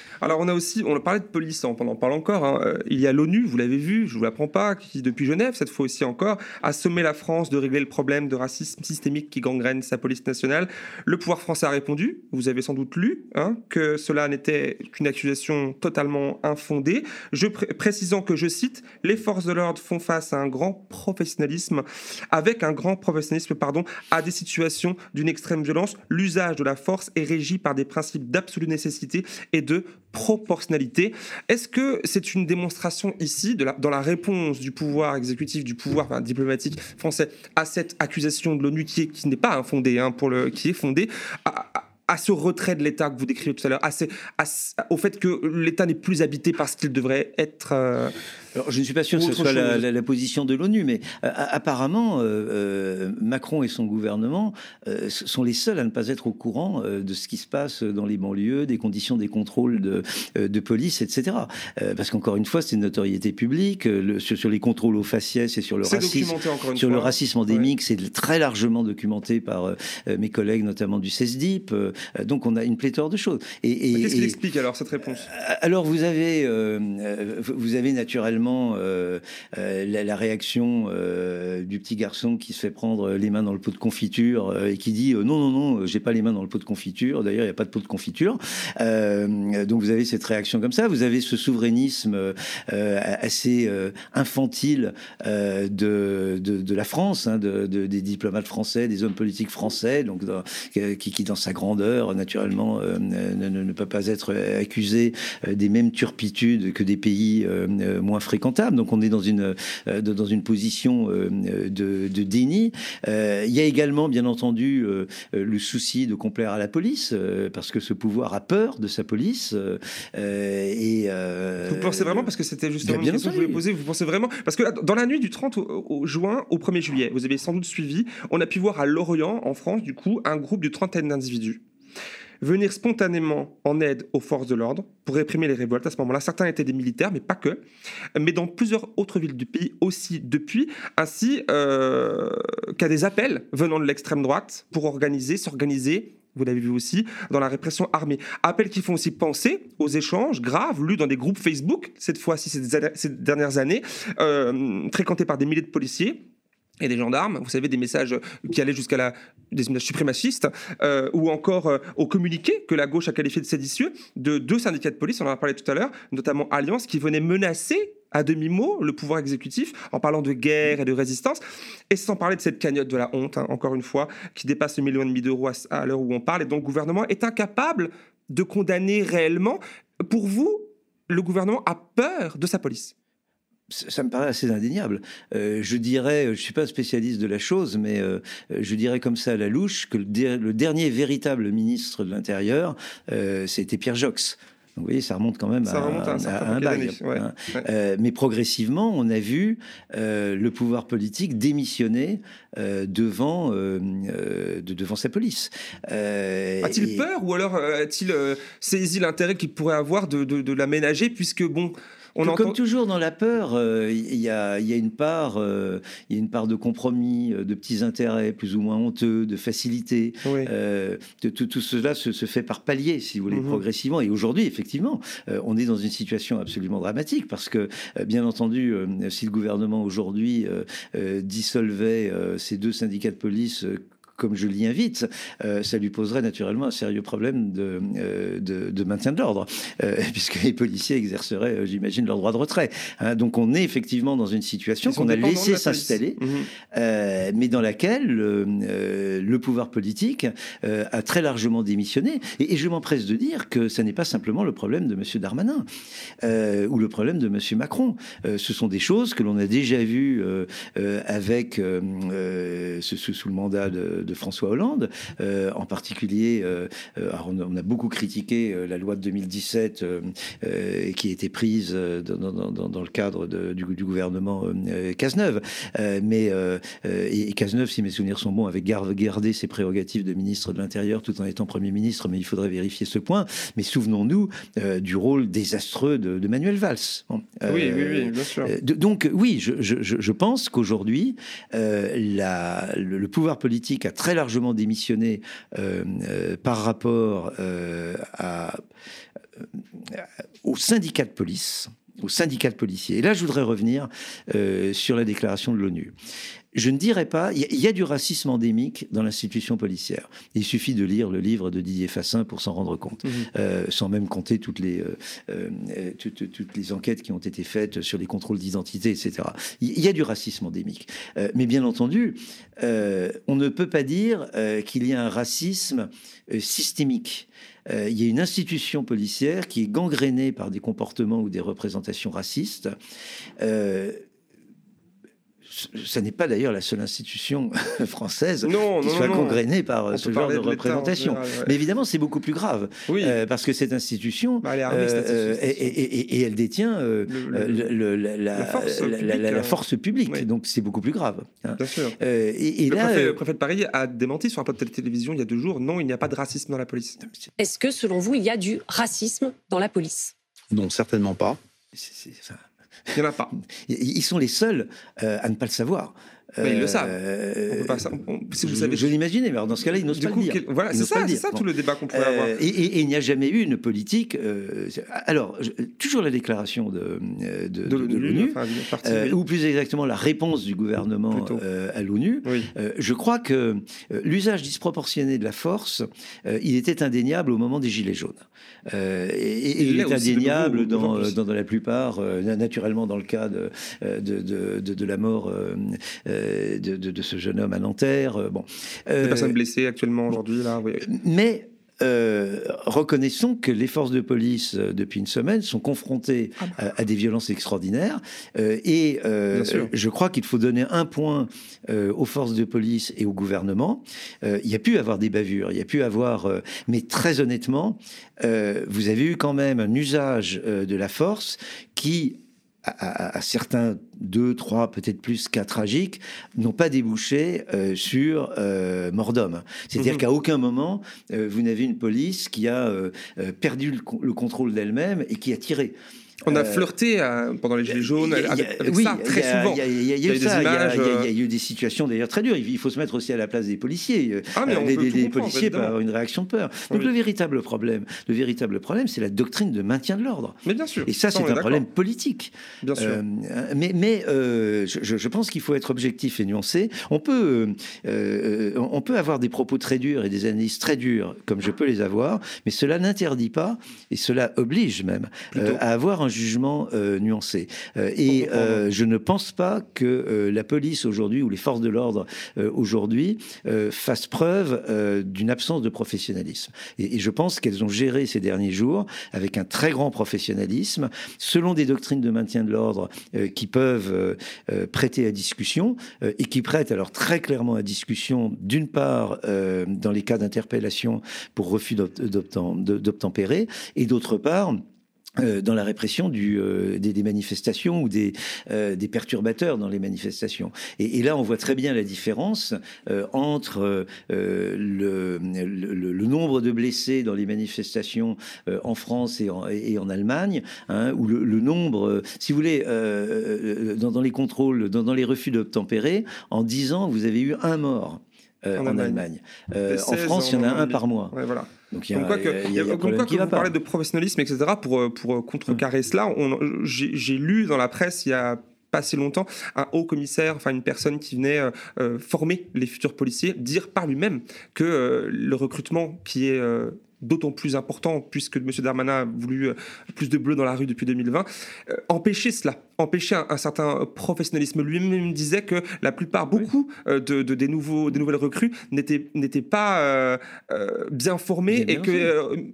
Alors on a aussi, on parlé de police, on en parle encore. Hein. Euh, il y a l'ONU, vous l'avez vu, je vous l'apprends pas, qui depuis Genève cette fois aussi encore a sommé la France de régler le problème de racisme systémique qui gangrène sa police nationale. Le pouvoir français a répondu. Vous avez sans doute lu hein, que cela n'était qu'une accusation totalement infondée. Je précisant que je cite, les forces de l'ordre font face à un grand professionnalisme, avec un grand professionnalisme, pardon, à des situations d'une extrême violence. L'usage de la force est régi par des principes d'absolue nécessité et de proportionnalité. Est-ce que c'est une démonstration ici, de la, dans la réponse du pouvoir exécutif, du pouvoir diplomatique français à cette accusation de l'ONU qui, n'est pas infondée, hein, pour le, qui est fondée, à, ce retrait de l'État que vous décrivez tout à l'heure, au fait que l'État n'est plus habité par ce qu'il devrait être euh, alors, je ne suis pas sûr que ce soit la, position de l'ONU, mais euh, apparemment, euh, euh, Macron et son gouvernement sont les seuls à ne pas être au courant de ce qui se passe dans les banlieues, des conditions des contrôles de, de police, etc. parce qu'encore une fois, c'est une notoriété publique. Le, sur, les contrôles aux faciès et sur le racisme, sur le racisme endémique, c'est très largement documenté par mes collègues, notamment du CESDIP. donc, on a une pléthore de choses. Et, Qu'est-ce qu'il explique alors cette réponse? Alors, vous avez, vous avez naturellement euh, euh, la, réaction euh, du petit garçon qui se fait prendre les mains dans le pot de confiture et qui dit non, non, non, j'ai pas les mains dans le pot de confiture. D'ailleurs, il n'y a pas de pot de confiture. donc vous avez cette réaction comme ça. Vous avez ce souverainisme assez infantile de, de, la France, hein, de, des diplomates français, des hommes politiques français, donc qui, dans sa grandeur, naturellement, ne, ne, peut pas être accusé des mêmes turpitudes que des pays moins fréquentable. Donc on est dans une, euh, dans une position euh, de, de déni. Euh, il y a également, bien entendu, le souci de complaire à la police, parce que ce pouvoir a peur de sa police. et, vous pensez vraiment, parce que c'était justement bien, une question que je voulais poser, vous pensez vraiment, parce que dans la nuit du 30 au, juin au 1er juillet, vous avez sans doute suivi, on a pu voir à Lorient, en France, du coup, un groupe de trentaine d'individus venir spontanément en aide aux forces de l'ordre pour réprimer les révoltes. À ce moment-là, certains étaient des militaires, mais pas que, mais dans plusieurs autres villes du pays aussi depuis, ainsi euh, qu'à des appels venant de l'extrême droite pour organiser, s'organiser vous l'avez vu aussi, dans la répression armée. Appels qui font aussi penser aux échanges graves lus dans des groupes Facebook, cette fois-ci ces dernières années, euh, fréquentés par des milliers de policiers, et des gendarmes, vous savez, des messages qui allaient jusqu'à la des messages euh, ou encore euh, au communiqué que la gauche a qualifié de séditieux de deux syndicats de police, on en a parlé tout à l'heure, notamment Alliance, qui venaient menacer à demi-mot le pouvoir exécutif en parlant de guerre et de résistance, et sans parler de cette cagnotte de la honte, hein, encore une fois, qui dépasse le million et demi d'euros à, à l'heure où on parle, et donc le gouvernement est incapable de condamner réellement. Pour vous, le gouvernement a peur de sa police ça me paraît assez indéniable. Euh, je dirais, je ne suis pas spécialiste de la chose, mais euh, je dirais comme ça à la louche que le, dernier véritable ministre de l'Intérieur, euh, c'était Pierre Jox. vous voyez, ça remonte quand même à, un, bail. Hein. mais progressivement, on a vu le pouvoir politique démissionner devant, devant sa police. a-t-il peur ou alors a-t-il saisi l'intérêt qu'il pourrait avoir de, de, de l'aménager puisque, bon, comme toujours dans la peur, euh, il y, a, une part, euh, il y a une part de compromis, euh, de petits intérêts plus ou moins honteux, de facilité. tout, cela se, fait par palier, si vous voulez, mhm. progressivement. Et aujourd'hui, effectivement, on est dans une situation absolument dramatique parce que, bien entendu, si le gouvernement aujourd'hui dissolvait ces deux syndicats de police comme je l'y invite, ça lui poserait naturellement un sérieux problème de, de, maintien de l'ordre, *laughs* puisque les policiers exerceraient, j'imagine, leur droit de retrait. Hein. donc on est effectivement dans une situation qu'on a laissé s'installer, mhm. mais dans laquelle le pouvoir politique a très largement démissionné. Et, et je m'empresse de dire que ce n'est pas simplement le problème de M. Darmanin ou le problème de M. Macron. ce sont des choses que l'on a déjà vues avec sous, le mandat de, François Hollande, euh, en particulier, euh, euh, on, a beaucoup critiqué la loi de 2017 qui a été prise dans, le cadre du, gouvernement Cazeneuve. mais et, Cazeneuve, si mes souvenirs sont bons, avait gardé ses prérogatives de ministre de l'Intérieur tout en étant Premier ministre, mais il faudrait vérifier ce point. Mais souvenons-nous du rôle désastreux de, Manuel Valls. oui, oui, bien sûr. donc oui, je, je pense qu'aujourd'hui, le, pouvoir politique a très largement démissionné euh, euh, par rapport euh, à, aux syndicats de police aux syndicats de policiers. Et là, je voudrais revenir sur la déclaration de l'ONU je ne dirais pas, il y, a du racisme endémique dans l'institution policière. Il suffit de lire le livre de Didier Fassin pour s'en rendre compte, mhm. euh, sans même compter toutes les, euh, euh, toutes, les enquêtes qui ont été faites sur les contrôles d'identité, etc. Il y, a du racisme endémique. mais bien entendu, on ne peut pas dire qu'il y a un racisme systémique. il y a une institution policière qui est gangrénée par des comportements ou des représentations racistes ce n'est pas d'ailleurs la seule institution *laughs* française qui soit gangrénée par euh, ce genre de représentation. Mais évidemment, c'est beaucoup plus grave. Euh, parce que cette institution, bah, euh, et, elle détient la, force publique. Donc c'est beaucoup plus grave. Hein. Bien sûr. et, le, là, préfet, le, préfet, de Paris a démenti sur un plateau de télévision il y a deux jours non, il n'y a pas de racisme dans la police. Est-ce que selon vous, il y a du racisme dans la police? Non, certainement pas. C'est ça. Il en. Ils sont les seuls euh, à ne pas le savoir. Mais ils le savent. si vous savez... Je, l'imaginais, mais dans ce cas-là, ils n'osent pas le dire. Voilà, c'est ça, ça tout le débat qu'on pourrait avoir. Euh, et, il n'y a jamais eu une politique. Euh, alors, toujours la déclaration de, de, de, l'ONU, ou plus exactement la réponse du gouvernement à l'ONU. je crois que l'usage disproportionné de la force, il était indéniable au moment des Gilets jaunes. Euh, et, il, est indéniable dans, dans, la plupart, euh, naturellement dans le cas euh, de, la mort de, ce jeune homme à Nanterre. bon. Des personnes blessées actuellement aujourd'hui, là. Oui. Mais euh, reconnaissons que les forces de police, euh, depuis une semaine, sont confrontées ah bah. à, des violences extraordinaires. Euh, et je crois qu'il faut donner un point aux forces de police et au gouvernement. il y a pu avoir des bavures, il y a pu avoir... mais très honnêtement, vous avez eu quand même un usage de la force qui à, certains deux, trois, peut-être plus cas tragiques, n'ont pas débouché euh, sur euh, mort d'homme. C'est-à-dire mhm. qu'à aucun moment, euh, vous n'avez une police qui a perdu le contrôle d'elle-même et qui a tiré. On a flirté pendant les Gilets jaunes avec, ça très souvent. Il y, a eu ça. Il y, a eu des situations d'ailleurs très dures. Il faut se mettre aussi à la place des policiers. Ah, mais les, policiers peuvent avoir une réaction de peur. Donc le véritable problème, le véritable problème, c'est la doctrine de maintien de l'ordre. Mais bien sûr. Et ça, c'est un problème politique. Bien sûr. Euh, mais, mais euh, je, pense qu'il faut être objectif et nuancé. On peut, euh, on peut avoir des propos très durs et des analyses très dures, comme je peux les avoir, mais cela n'interdit pas et cela oblige même à avoir un jugement euh, nuancé. Euh, et euh, je ne pense pas que la police aujourd'hui ou les forces de l'ordre aujourd'hui fassent preuve d'une absence de professionnalisme. Et, je pense qu'elles ont géré ces derniers jours avec un très grand professionnalisme, selon des doctrines de maintien de l'ordre qui peuvent prêter à discussion et qui prêtent alors très clairement à discussion, d'une part dans les cas d'interpellation pour refus d'obtempérer, et d'autre part euh, dans la répression euh, des, manifestations ou des, euh, des, perturbateurs dans les manifestations. Et, là, on voit très bien la différence entre le, nombre de blessés dans les manifestations en France et en, Allemagne, hein, ou le, nombre, si vous voulez, dans, dans, les contrôles, dans, dans les refus d'obtempérer, en 10 ans, vous avez eu un mort. En, Allemagne. en France, il y en a un par mois. voilà. Donc il y a, quoi que, vous parlez de professionnalisme, etc., pour, pour contrecarrer cela, j'ai lu dans la presse il y a pas si longtemps, un haut commissaire, enfin une personne qui venait former les futurs policiers, dire par lui-même que le recrutement qui est d'autant plus important puisque M. Darmanin a voulu euh, plus de bleu dans la rue depuis 2020, euh, empêcher cela, empêcher un, certain professionnalisme. Lui-même disait que la plupart, beaucoup euh, de, des, nouveaux, des nouvelles recrues n'étaient pas bien formées et que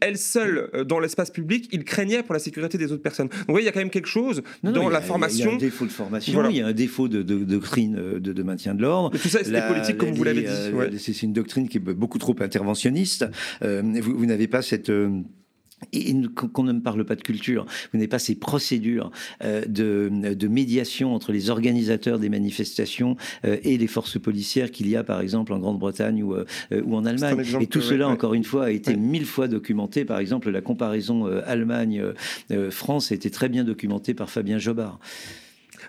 elles seules, euh, dans l'espace public, ils craignaient pour la sécurité des autres personnes. Donc, vous voyez, il y a quand même quelque chose dans la formation. Il y, a un défaut de formation, il y a un défaut de, doctrine euh, de, maintien de l'ordre. Tout ça, c'est politique, comme vous l'avez dit. Euh, c'est une doctrine qui est beaucoup trop interventionniste. vous n'avez pas cette et qu'on ne me parle pas de culture, vous n'avez pas ces procédures euh, de, médiation entre les organisateurs des manifestations euh, et les forces policières qu'il y a par exemple en Grande-Bretagne ou, euh, ou en Allemagne. Et tout cela, encore une fois, a été mille fois documenté. Par exemple, la comparaison Allemagne-France a été très bien documentée par Fabien Jobard.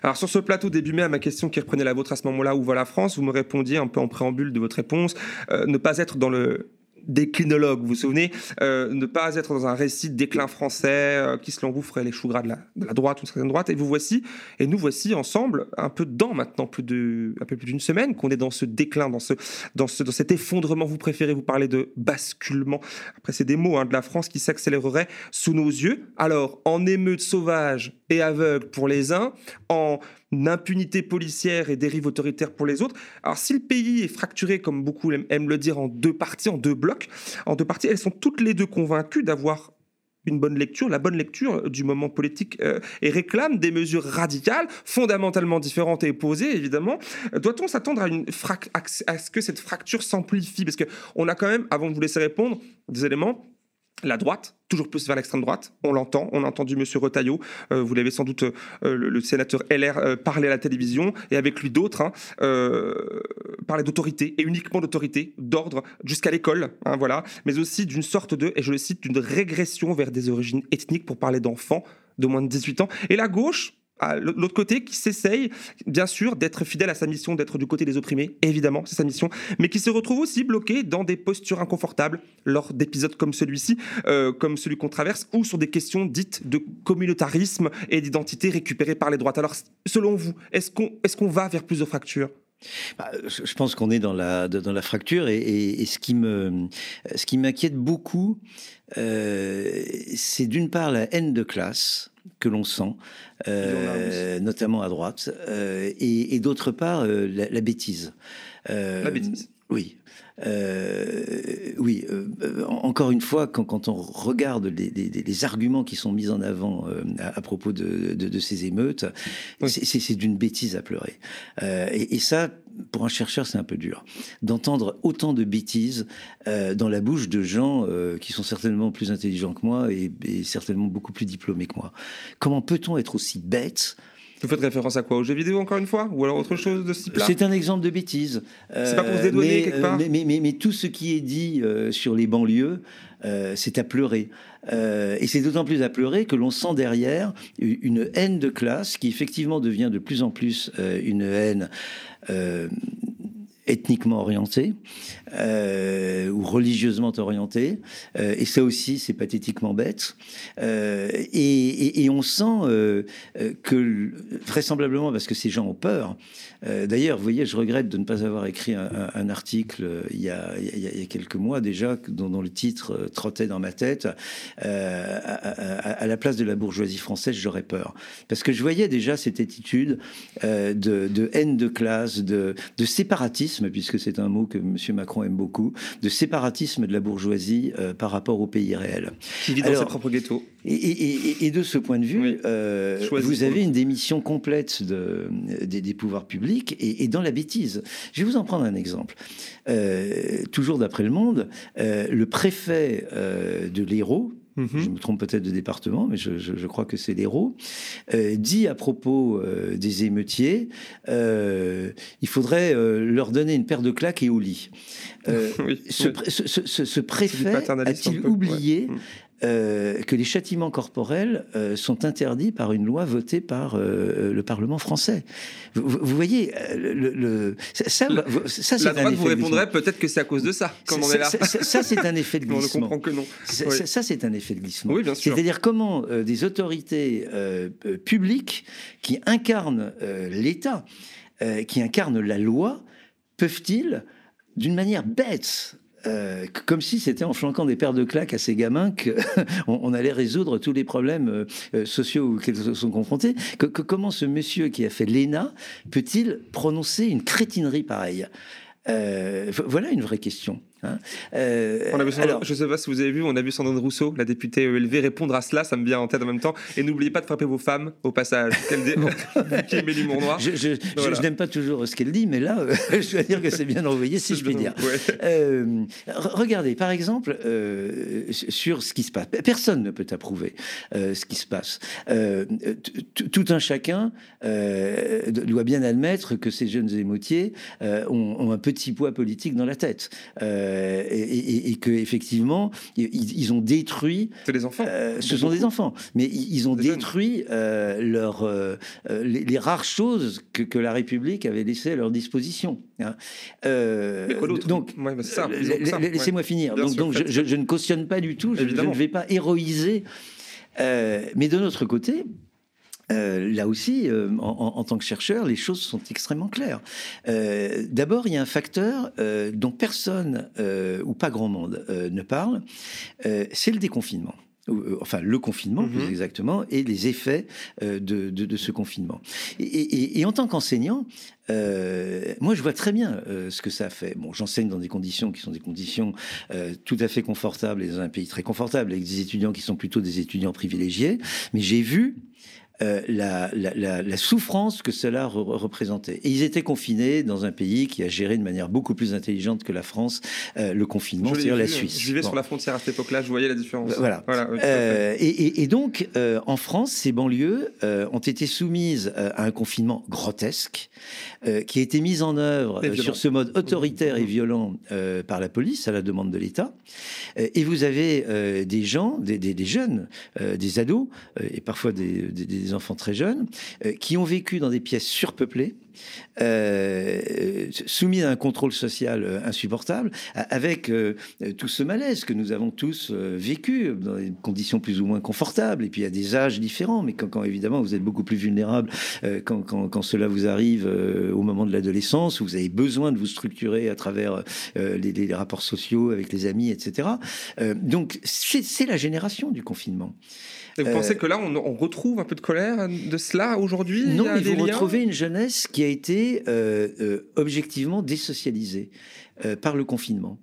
Alors sur ce plateau début mai, à ma question qui reprenait la vôtre à ce moment-là, où va la France, vous me répondiez un peu en préambule de votre réponse, ne pas être dans le déclinologue, vous vous souvenez, euh, ne pas être dans un récit de déclin français euh, qui se l'engouffre les choux gras de la, de la droite ou de certaine droite. Et vous voici, et nous voici ensemble, un peu dedans maintenant, plus de, un peu plus d'une semaine, qu'on est dans ce déclin, dans, ce, dans, ce, dans cet effondrement. Vous préférez vous parler de basculement. Après, c'est des mots hein, de la France qui s'accélérerait sous nos yeux. Alors, en émeute sauvage et aveugle pour les uns, en impunité policière et dérive autoritaire pour les autres. Alors si le pays est fracturé, comme beaucoup aiment le dire, en deux parties, en deux blocs, en deux parties, elles sont toutes les deux convaincues d'avoir une bonne lecture, la bonne lecture du moment politique euh, et réclament des mesures radicales, fondamentalement différentes et opposées, évidemment. Doit-on s'attendre à, à ce que cette fracture s'amplifie? Parce qu'on a quand même, avant de vous laisser répondre, des éléments la droite, toujours plus vers l'extrême droite, on l'entend, on a entendu M. Retailleau, euh, vous l'avez sans doute, euh, le, sénateur LR, euh, parler à la télévision, et avec lui d'autres, hein, parler d'autorité, et uniquement d'autorité, d'ordre, jusqu'à l'école, hein, voilà, mais aussi d'une sorte de, et je le cite, d'une régression vers des origines ethniques pour parler d'enfants de moins de 18 ans. Et la gauche, l'autre côté, qui s'essaye, bien sûr, d'être fidèle à sa mission, d'être du côté des opprimés, évidemment, c'est sa mission, mais qui se retrouve aussi bloqué dans des postures inconfortables lors d'épisodes comme celui-ci, euh, comme celui qu'on traverse, ou sur des questions dites de communautarisme et d'identité récupérées par les droites. Alors, selon vous, est-ce qu'on est va vers plus de fractures? Bah, je pense qu'on est dans la, dans la fracture et, ce qui ce qui m'inquiète beaucoup, euh, c'est d'une part la haine de classe que l'on sent, euh, notamment à droite, euh, et, d'autre part la, bêtise. la bêtise. Oui. Oui, encore une fois, quand, on regarde les, arguments qui sont mis en avant à, propos de, ces émeutes, c'est d'une bêtise à pleurer. Et, et, ça, pour un chercheur, c'est un peu dur d'entendre autant de bêtises euh, dans la bouche de gens euh, qui sont certainement plus intelligents que moi et, certainement beaucoup plus diplômés que moi. Comment peut-on être aussi bête vous faites référence à quoi Aux jeux vidéo, encore une fois Ou alors autre chose de ce type-là C'est un exemple de bêtise. c'est pas pour se dédouaner mais, quelque part mais, mais, mais, tout ce qui est dit euh, sur les banlieues, c'est à pleurer. et c'est d'autant plus à pleurer que l'on sent derrière une haine de classe qui effectivement devient de plus en plus une haine euh, ethniquement orienté euh, ou religieusement orienté. Euh, et ça aussi, c'est pathétiquement bête. Euh, et, on sent que, vraisemblablement, parce que ces gens ont peur, d'ailleurs, vous voyez, je regrette de ne pas avoir écrit un, article il y, a, il, y a, quelques mois déjà, dont, le titre trottait dans ma tête. À, la place de la bourgeoisie française, j'aurais peur. Parce que je voyais déjà cette attitude de, haine de classe, de séparatisme, puisque c'est un mot que M. Macron aime beaucoup, de séparatisme de la bourgeoisie euh, par rapport au pays réel. Qui vit dans ses propres ghettos. Et, de ce point de vue, euh, vous avez une démission complète de, des, pouvoirs publics et, dans la bêtise. Je vais vous en prendre un exemple. Euh, toujours d'après Le Monde, le préfet de l'Hérault, Je me trompe peut-être de département, mais je, crois que c'est l'Hérault, euh, dit à propos euh, des émeutiers, euh, il faudrait leur donner une paire de claques et au lit. *laughs* ce, préfet a-t-il oublié euh, que les châtiments corporels euh, sont interdits par une loi votée par euh, le Parlement français. Vous, vous voyez, le, le- ça, ça, ça, c'est La droite vous répondrait glissement. peut-être que c'est à cause de ça, quand on Ça- est là. ça- ça- ça, c'est un effet de *laughs* Mais on ne glissement. comprend que non. Ça, Oui. ça- ça, c'est un effet de glissement. Oui, bien sûr. C'est-à-dire comment euh, des autorités euh, euh, publiques qui incarnent euh, l'État, euh, qui incarnent la loi, peuvent-ils, d'une manière bête, euh, comme si c'était en flanquant des paires de claques à ces gamins qu'on *laughs* on allait résoudre tous les problèmes euh, euh, sociaux auxquels ils sont confrontés. Que, comment ce monsieur qui a fait l'ENA peut-il prononcer une crétinerie pareille? Vo- Voilà une vraie question. Hein. Euh, On a vu Sandrine- alors, je ne sais pas si vous avez vu, on a vu Sandrine Rousseau, la députée ELV, répondre à cela, ça me vient en tête en même temps. Et n'oubliez pas de frapper vos femmes au passage. Quelle dé... *laughs* *laughs* qui noir. Je, je- Voilà. je n'aime pas toujours ce qu'elle dit, mais là, euh, *laughs* je dois dire que c'est bien envoyé, si je puis dire. Ouais. Euh, re- regardez, par exemple, sur ce qui se passe. Personne ne peut approuver ce qui se passe. Tout un chacun doit bien admettre que ces jeunes émotiers euh, ont, ont un petit poids politique dans la tête. Euh, et, et, et que effectivement, ils, ils ont détruit C'est les enfants. euh, ce sont des enfants, mais ils ont Des détruit euh, leur, euh, euh, les, les rares choses que, que la République avait laissées à leur disposition. hein. Euh, donc, Ouais, euh, laissez-moi finir. Bien Donc, sûr, donc je, faites. je- je ne cautionne pas du tout, je, ne vais pas héroïser. Euh, mais de notre côté, euh, là aussi, euh, en, en- en tant que chercheur, les choses sont extrêmement claires. Euh, D'abord, il y a un facteur euh, dont personne euh, ou pas grand monde euh, ne parle, euh, c'est le déconfinement. Enfin, le confinement, Mhm. plus exactement, et les effets euh, de, de- de ce confinement. Et, et- et en tant qu'enseignant, euh, moi, je vois très bien euh, ce que ça a fait. Bon, j'enseigne dans des conditions qui sont des conditions euh, tout à fait confortables et dans un pays très confortable, avec des étudiants qui sont plutôt des étudiants privilégiés. Mais j'ai vu euh, la, la- la- la souffrance que cela re- représentait. Et ils étaient confinés dans un pays qui a géré de manière beaucoup plus intelligente que la France euh, le confinement, c'est-à-dire la vu, Suisse. Je vivais Bon. sur la frontière à cette époque-là, je voyais la différence. Voilà. oui. Euh, et, et- et donc, euh, en France, ces banlieues euh, ont été soumises euh, à un confinement grotesque, euh, qui a été mis en œuvre euh, sur ce mode autoritaire et violent euh, par la police, à la demande de l'État. Euh, et vous avez euh, des gens, des, des- des jeunes, euh, des ados, euh, et parfois des, des- des enfants très jeunes, euh, qui ont vécu dans des pièces surpeuplées, euh, soumis à un contrôle social euh, insupportable, avec tout ce malaise que nous avons tous vécu dans des conditions plus ou moins confortables, et puis à des âges différents, mais quand, évidemment vous êtes beaucoup plus vulnérable quand, cela vous arrive au moment de l'adolescence, où vous avez besoin de vous structurer à travers les, rapports sociaux avec les amis, etc. Donc c'est la génération du confinement. Et vous Euh, pensez que là, on, on retrouve un peu de colère de cela aujourd'hui? Non, mais vous retrouvez une jeunesse qui a été euh, euh, objectivement désocialisée euh, par le confinement.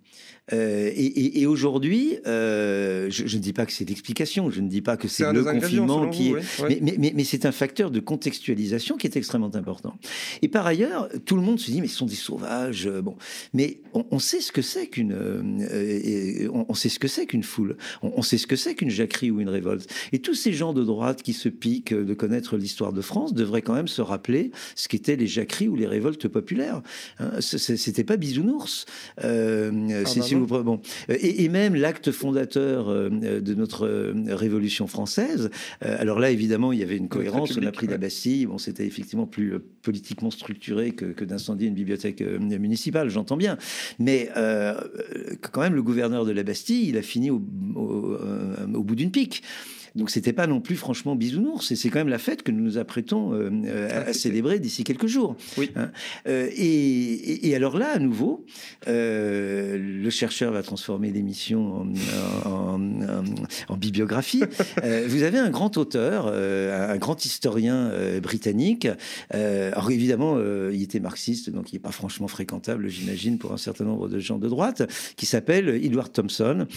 Euh, et et- et aujourd'hui, euh, je, je ne dis pas que c'est l'explication, je ne dis pas que c'est le confinement qui vous, est, ouais, ouais. mais, mais- mais- mais c'est un facteur de contextualisation qui est extrêmement important. Et par ailleurs, tout le monde se dit mais ce sont des sauvages. Bon, mais on, on sait ce que c'est qu'une, euh, on, on sait ce que c'est qu'une foule. On, on sait ce que c'est qu'une jacquerie ou une révolte. Et tous ces gens de droite qui se piquent de connaître l'histoire de France devraient quand même se rappeler ce qu'étaient les jacqueries ou les révoltes populaires. Hein, C'était pas bisounours. Euh, bah si vous bon, et, et même l'acte fondateur euh, de notre euh, Révolution française. alors là, évidemment, il y avait une cohérence. On a pris la. Bastille. Bon, c'était effectivement plus politiquement structuré que, que d'incendier une bibliothèque municipale. J'entends bien, mais euh, quand même, le gouverneur de la Bastille, il a fini au, au, au bout d'une pique. Donc c'était pas non plus franchement bisounours, et c'est quand même la fête que nous nous apprêtons euh, euh, à- célébrer d'ici quelques jours. Oui. Hein. Euh, et, alors là, à nouveau, euh, le chercheur va transformer l'émission en, en- en- en bibliographie. *laughs* Vous avez un grand auteur, un grand historien britannique. Alors évidemment, il était marxiste, donc il n'est pas franchement fréquentable, j'imagine, pour un certain nombre de gens de droite, qui s'appelle Edward Thompson,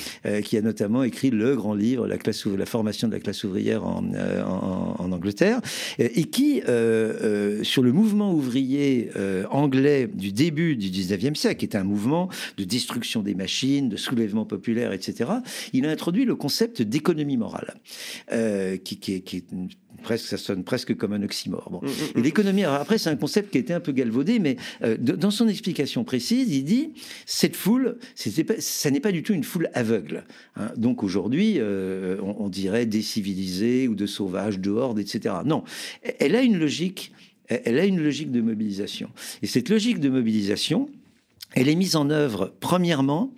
qui a notamment écrit le grand livre, La, classe, ouv- la formation de la classe ouvrière en, euh, en- Angleterre, euh, et qui, euh, sur le mouvement ouvrier anglais du début du 19e siècle, qui était un mouvement de destruction des machines, de soulèvement populaire, etc., il a introduit le concept d'économie morale, qui, qui est une presque, ça sonne presque comme un oxymore. Bon. Et l'économie, après, c'est un concept qui a été un peu galvaudé, mais dans son explication précise, il dit cette foule, pas, ça n'est pas du tout une foule aveugle. Hein. Donc aujourd'hui, on, on, dirait décivilisée ou de sauvage, de horde, etc. Non, elle a une logique. Elle a une logique de mobilisation. Et cette logique de mobilisation, elle est mise en œuvre, premièrement,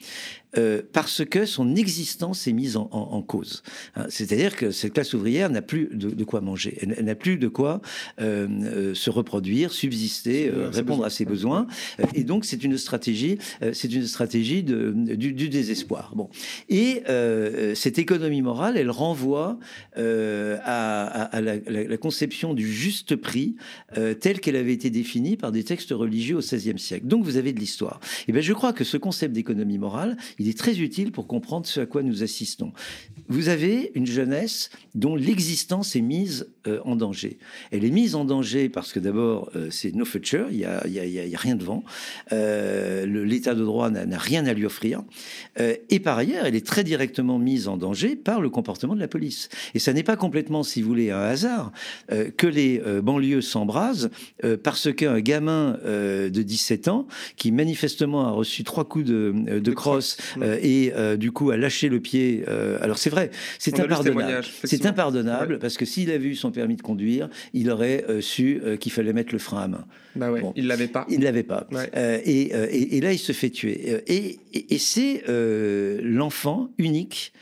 euh, parce que son existence est mise en, cause. Hein, c'est-à-dire que cette classe ouvrière n'a plus de, quoi manger, elle, n'a plus de quoi euh, euh, se reproduire, subsister, répondre à ses besoins. Et donc c'est une stratégie, c'est une stratégie de, du, désespoir. Bon, et cette économie morale, elle renvoie à, la, la, conception du juste prix telle qu'elle avait été définie par des textes religieux au XVIe siècle. Donc vous avez de l'histoire. Et eh bien je crois que ce concept d'économie morale, il est très utile pour comprendre ce à quoi nous assistons. Vous avez une jeunesse dont l'existence est mise euh, en danger. Elle est mise en danger parce que d'abord, euh, c'est no future, il n'y a, y a, rien devant. Euh, L'état de droit n'a rien à lui offrir. et par ailleurs, elle est très directement mise en danger par le comportement de la police. Et ça n'est pas complètement, si vous voulez, un hasard que les banlieues s'embrasent parce qu'un gamin de 17 ans, qui manifestement a reçu trois coups de, de crosse, euh, et euh, du coup a lâché le pied. Euh, alors c'est vrai, c'est impardonnable. C'est impardonnable parce que s'il avait eu son permis de conduire, il aurait su qu'il fallait mettre le frein à main. Bah ouais, il l'avait pas. Il l'avait pas. Et, et, là, il se fait tuer. Et, c'est l'enfant unique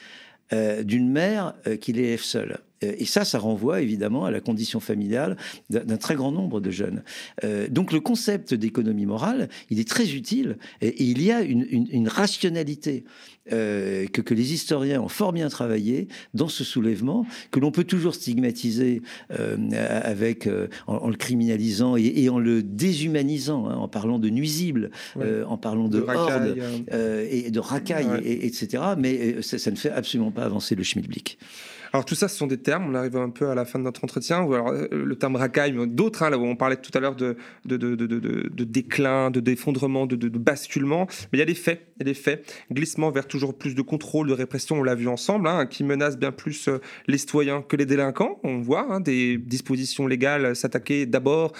d'une mère qui l'élève seule. Et ça, ça renvoie évidemment à la condition familiale d'un très grand nombre de jeunes. Euh, donc le concept d'économie morale, il est très utile et, il y a une, rationalité euh, que, que, les historiens ont fort bien travaillé dans ce soulèvement, que l'on peut toujours stigmatiser euh, avec, en, le criminalisant et, en le déshumanisant, hein, en parlant de nuisibles, en parlant de, horde et de racailles, etc. Mais ça, ça, ne fait absolument pas avancer le schmilblick. Alors tout ça, ce sont des termes. On arrive un peu à la fin de notre entretien. Euh, le terme racaille, mais d'autres. Hein, là où on parlait tout à l'heure de déclin, de d'effondrement, de, basculement. Mais il y a des faits. Il y a des faits. Glissement vers toujours plus de contrôle, de répression. On l'a vu ensemble, hein, qui menace bien plus euh, les citoyens que les délinquants. On voit hein, des dispositions légales s'attaquer d'abord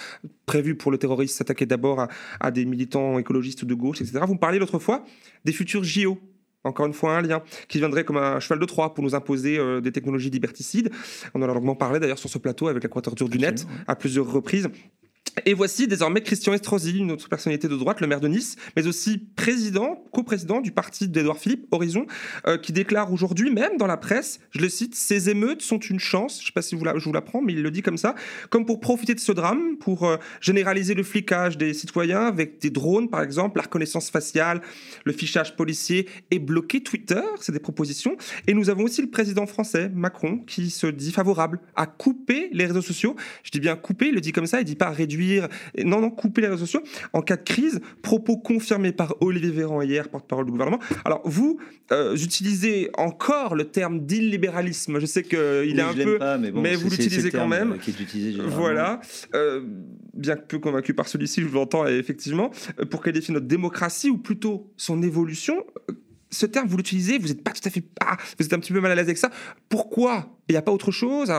prévues pour le terrorisme, s'attaquer d'abord à, à, des militants écologistes de gauche, etc. Vous me parliez l'autre fois des futurs JO encore une fois un lien, qui viendrait comme un cheval de Troie pour nous imposer euh, des technologies liberticides. On en a longuement parlé d'ailleurs sur ce plateau avec la quatorture du net à plusieurs reprises. Et voici désormais Christian Estrosi, une autre personnalité de droite, le maire de Nice, mais aussi président, coprésident du parti d'Edouard Philippe, Horizon, euh, qui déclare aujourd'hui même dans la presse, je le cite, ces émeutes sont une chance, je ne sais pas si vous la, je vous l'apprends, mais il le dit comme ça, comme pour profiter de ce drame, pour euh, généraliser le flicage des citoyens avec des drones par exemple, la reconnaissance faciale, le fichage policier et bloquer Twitter, c'est des propositions. Et nous avons aussi le président français, Macron, qui se dit favorable à couper les réseaux sociaux. Je dis bien couper, il le dit comme ça, il dit pas réduire non, non, couper les réseaux sociaux en cas de crise. Propos confirmés par Olivier Véran hier, porte-parole du gouvernement. Alors, vous euh, utilisez encore le terme d'illibéralisme. Je sais qu'il est un peu. mais, vous l'utilisez quand même. Qui est utilisé voilà. Euh, bien que peu convaincu par celui-ci, je vous l'entends effectivement. Euh, pour qualifier notre démocratie, ou plutôt son évolution, ce terme, vous l'utilisez, vous n'êtes pas tout à fait. Ah, vous êtes un petit peu mal à l'aise avec ça. Pourquoi? Il n'y a pas autre chose?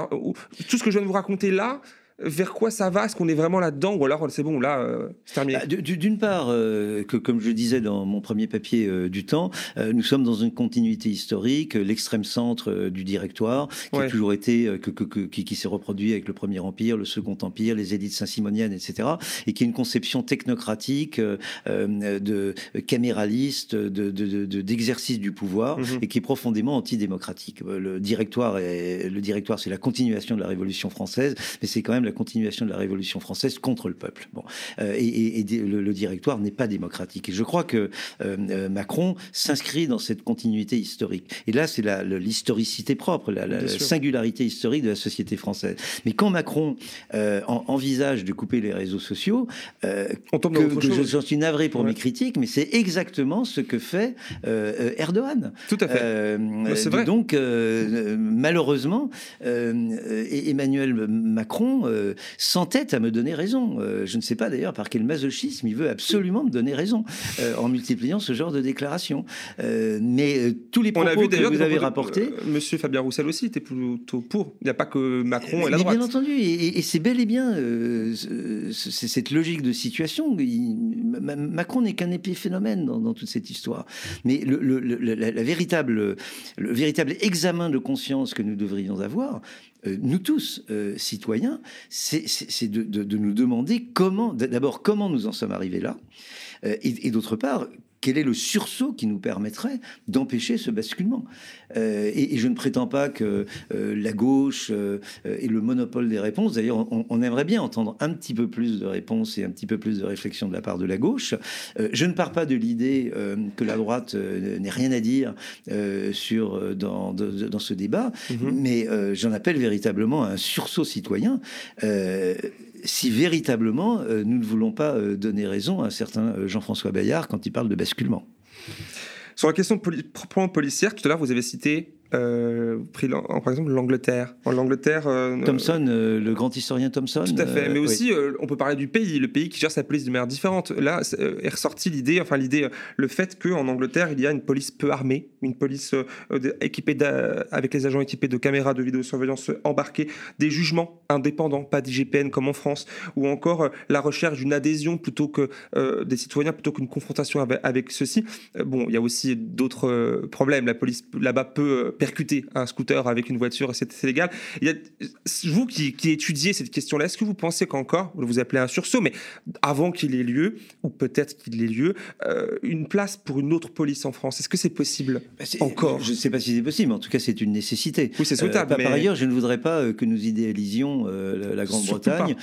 Tout ce que je viens de vous raconter là, vers quoi ça va? Est-ce qu'on est vraiment là-dedans? Ou alors c'est bon, là, euh, c'est terminé bah, D'une part, euh, que comme je disais dans mon premier papier euh, du temps, nous sommes dans une continuité historique, l'extrême centre du directoire, qui a toujours été, que, qui, s'est reproduit avec le Premier Empire, le Second Empire, les élites saint-simoniennes, etc., et qui est une conception technocratique, de caméraliste, d'exercice de, du pouvoir, mhm. et qui est profondément antidémocratique. Le directoire, est, le directoire, c'est la continuation de la Révolution française, mais c'est quand même la continuation de la Révolution française contre le peuple. Bon, euh, et, le, directoire n'est pas démocratique. Et je crois que euh, euh, Macron s'inscrit dans cette continuité historique. Et là, c'est l'historicité propre, la, singularité historique de la société française. Mais quand Macron envisage de couper les réseaux sociaux, On tombe que, je, suis navré pour mes critiques, mais c'est exactement ce que fait Erdogan. Tout à fait. c'est vrai. Donc, malheureusement, Emmanuel Macron s'entête à me donner raison. je ne sais pas d'ailleurs par quel masochisme il veut absolument me donner raison en multipliant ce genre de déclarations. mais tous les propos que vous avez rapportés... Monsieur Fabien Roussel aussi était plutôt pour. Il n'y a pas que Macron et la droite. Bien entendu, et, c'est bel et bien cette logique de situation. Macron n'est qu'un épiphénomène dans, dans toute cette histoire. Mais le, la, véritable, le véritable examen de conscience que nous devrions avoir, euh, nous tous, euh, citoyens, c'est de, nous demander comment, d'abord, comment nous en sommes arrivés là, euh, et d'autre part, quel est le sursaut qui nous permettrait d'empêcher ce basculement euh, et, je ne prétends pas que euh, la gauche euh, ait le monopole des réponses. D'ailleurs, on, aimerait bien entendre un petit peu plus de réponses et un petit peu plus de réflexion de la part de la gauche. je ne pars pas de l'idée que la droite n'ait rien à dire sur, dans, dans ce débat, mm-hmm. mais j'en appelle véritablement à un sursaut citoyen si véritablement euh, nous ne voulons pas euh, donner raison à un certain euh, Jean-François Bayard quand il parle de basculement. Sur la question proprement policière, tout à l'heure, vous avez cité euh, pris par exemple l'Angleterre. En l'Angleterre, euh, Thomson, euh, le grand historien Thomson. Tout à fait. Mais aussi, on peut parler du pays, le pays qui gère sa police de manière différente. Là est ressorti l'idée, enfin l'idée, le fait qu'en Angleterre il y a une police peu armée, une police équipée avec les agents équipés de caméras de vidéosurveillance embarquées, des jugements indépendants, pas d'IGPN comme en France, ou encore la recherche d'une adhésion plutôt que des citoyens plutôt qu'une confrontation avec, avec ceux-ci. bon, il y a aussi d'autres problèmes. La police là-bas peut percuter un scooter avec une voiture, c'est légal. Il y a, vous qui, qui étudiez cette question-là, est-ce que vous pensez qu'encore, vous appelez un sursaut, mais avant qu'il ait lieu, ou peut-être qu'il ait lieu, euh, une place pour une autre police en France Est-ce que c'est possible bah, encore? Je ne sais pas si c'est possible, mais en tout cas, c'est une nécessité. Oui, c'est souhaitable. Euh, par ailleurs, je ne voudrais pas euh, que nous idéalisions la Grande-Bretagne,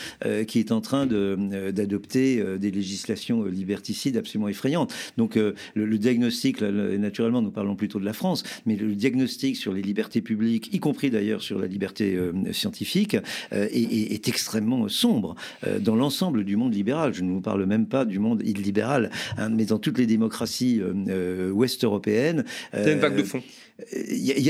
qui est en train d'adopter des législations liberticides absolument effrayantes. Donc, le, le, diagnostic, là, naturellement, nous parlons plutôt de la France, mais le diagnostic sur les libertés publiques, y compris d'ailleurs sur la liberté euh, scientifique, euh, est, extrêmement sombre euh, dans l'ensemble du monde libéral. Je ne vous parle même pas du monde illibéral, hein, mais dans toutes les démocraties ouest européennes. C'est une vague de fond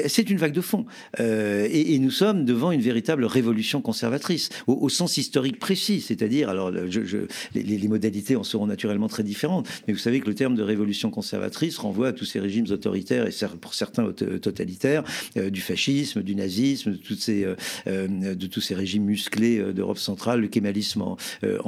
c'est une vague de fond. Euh, et, nous sommes devant une véritable révolution conservatrice, au, sens historique précis. C'est-à-dire, alors, les, modalités en seront naturellement très différentes, mais vous savez que le terme de révolution conservatrice renvoie à tous ces régimes autoritaires et pour certains totalitaires, euh, du fascisme, du nazisme, de, euh, tous ces régimes musclés d'Europe centrale, le kémalisme en,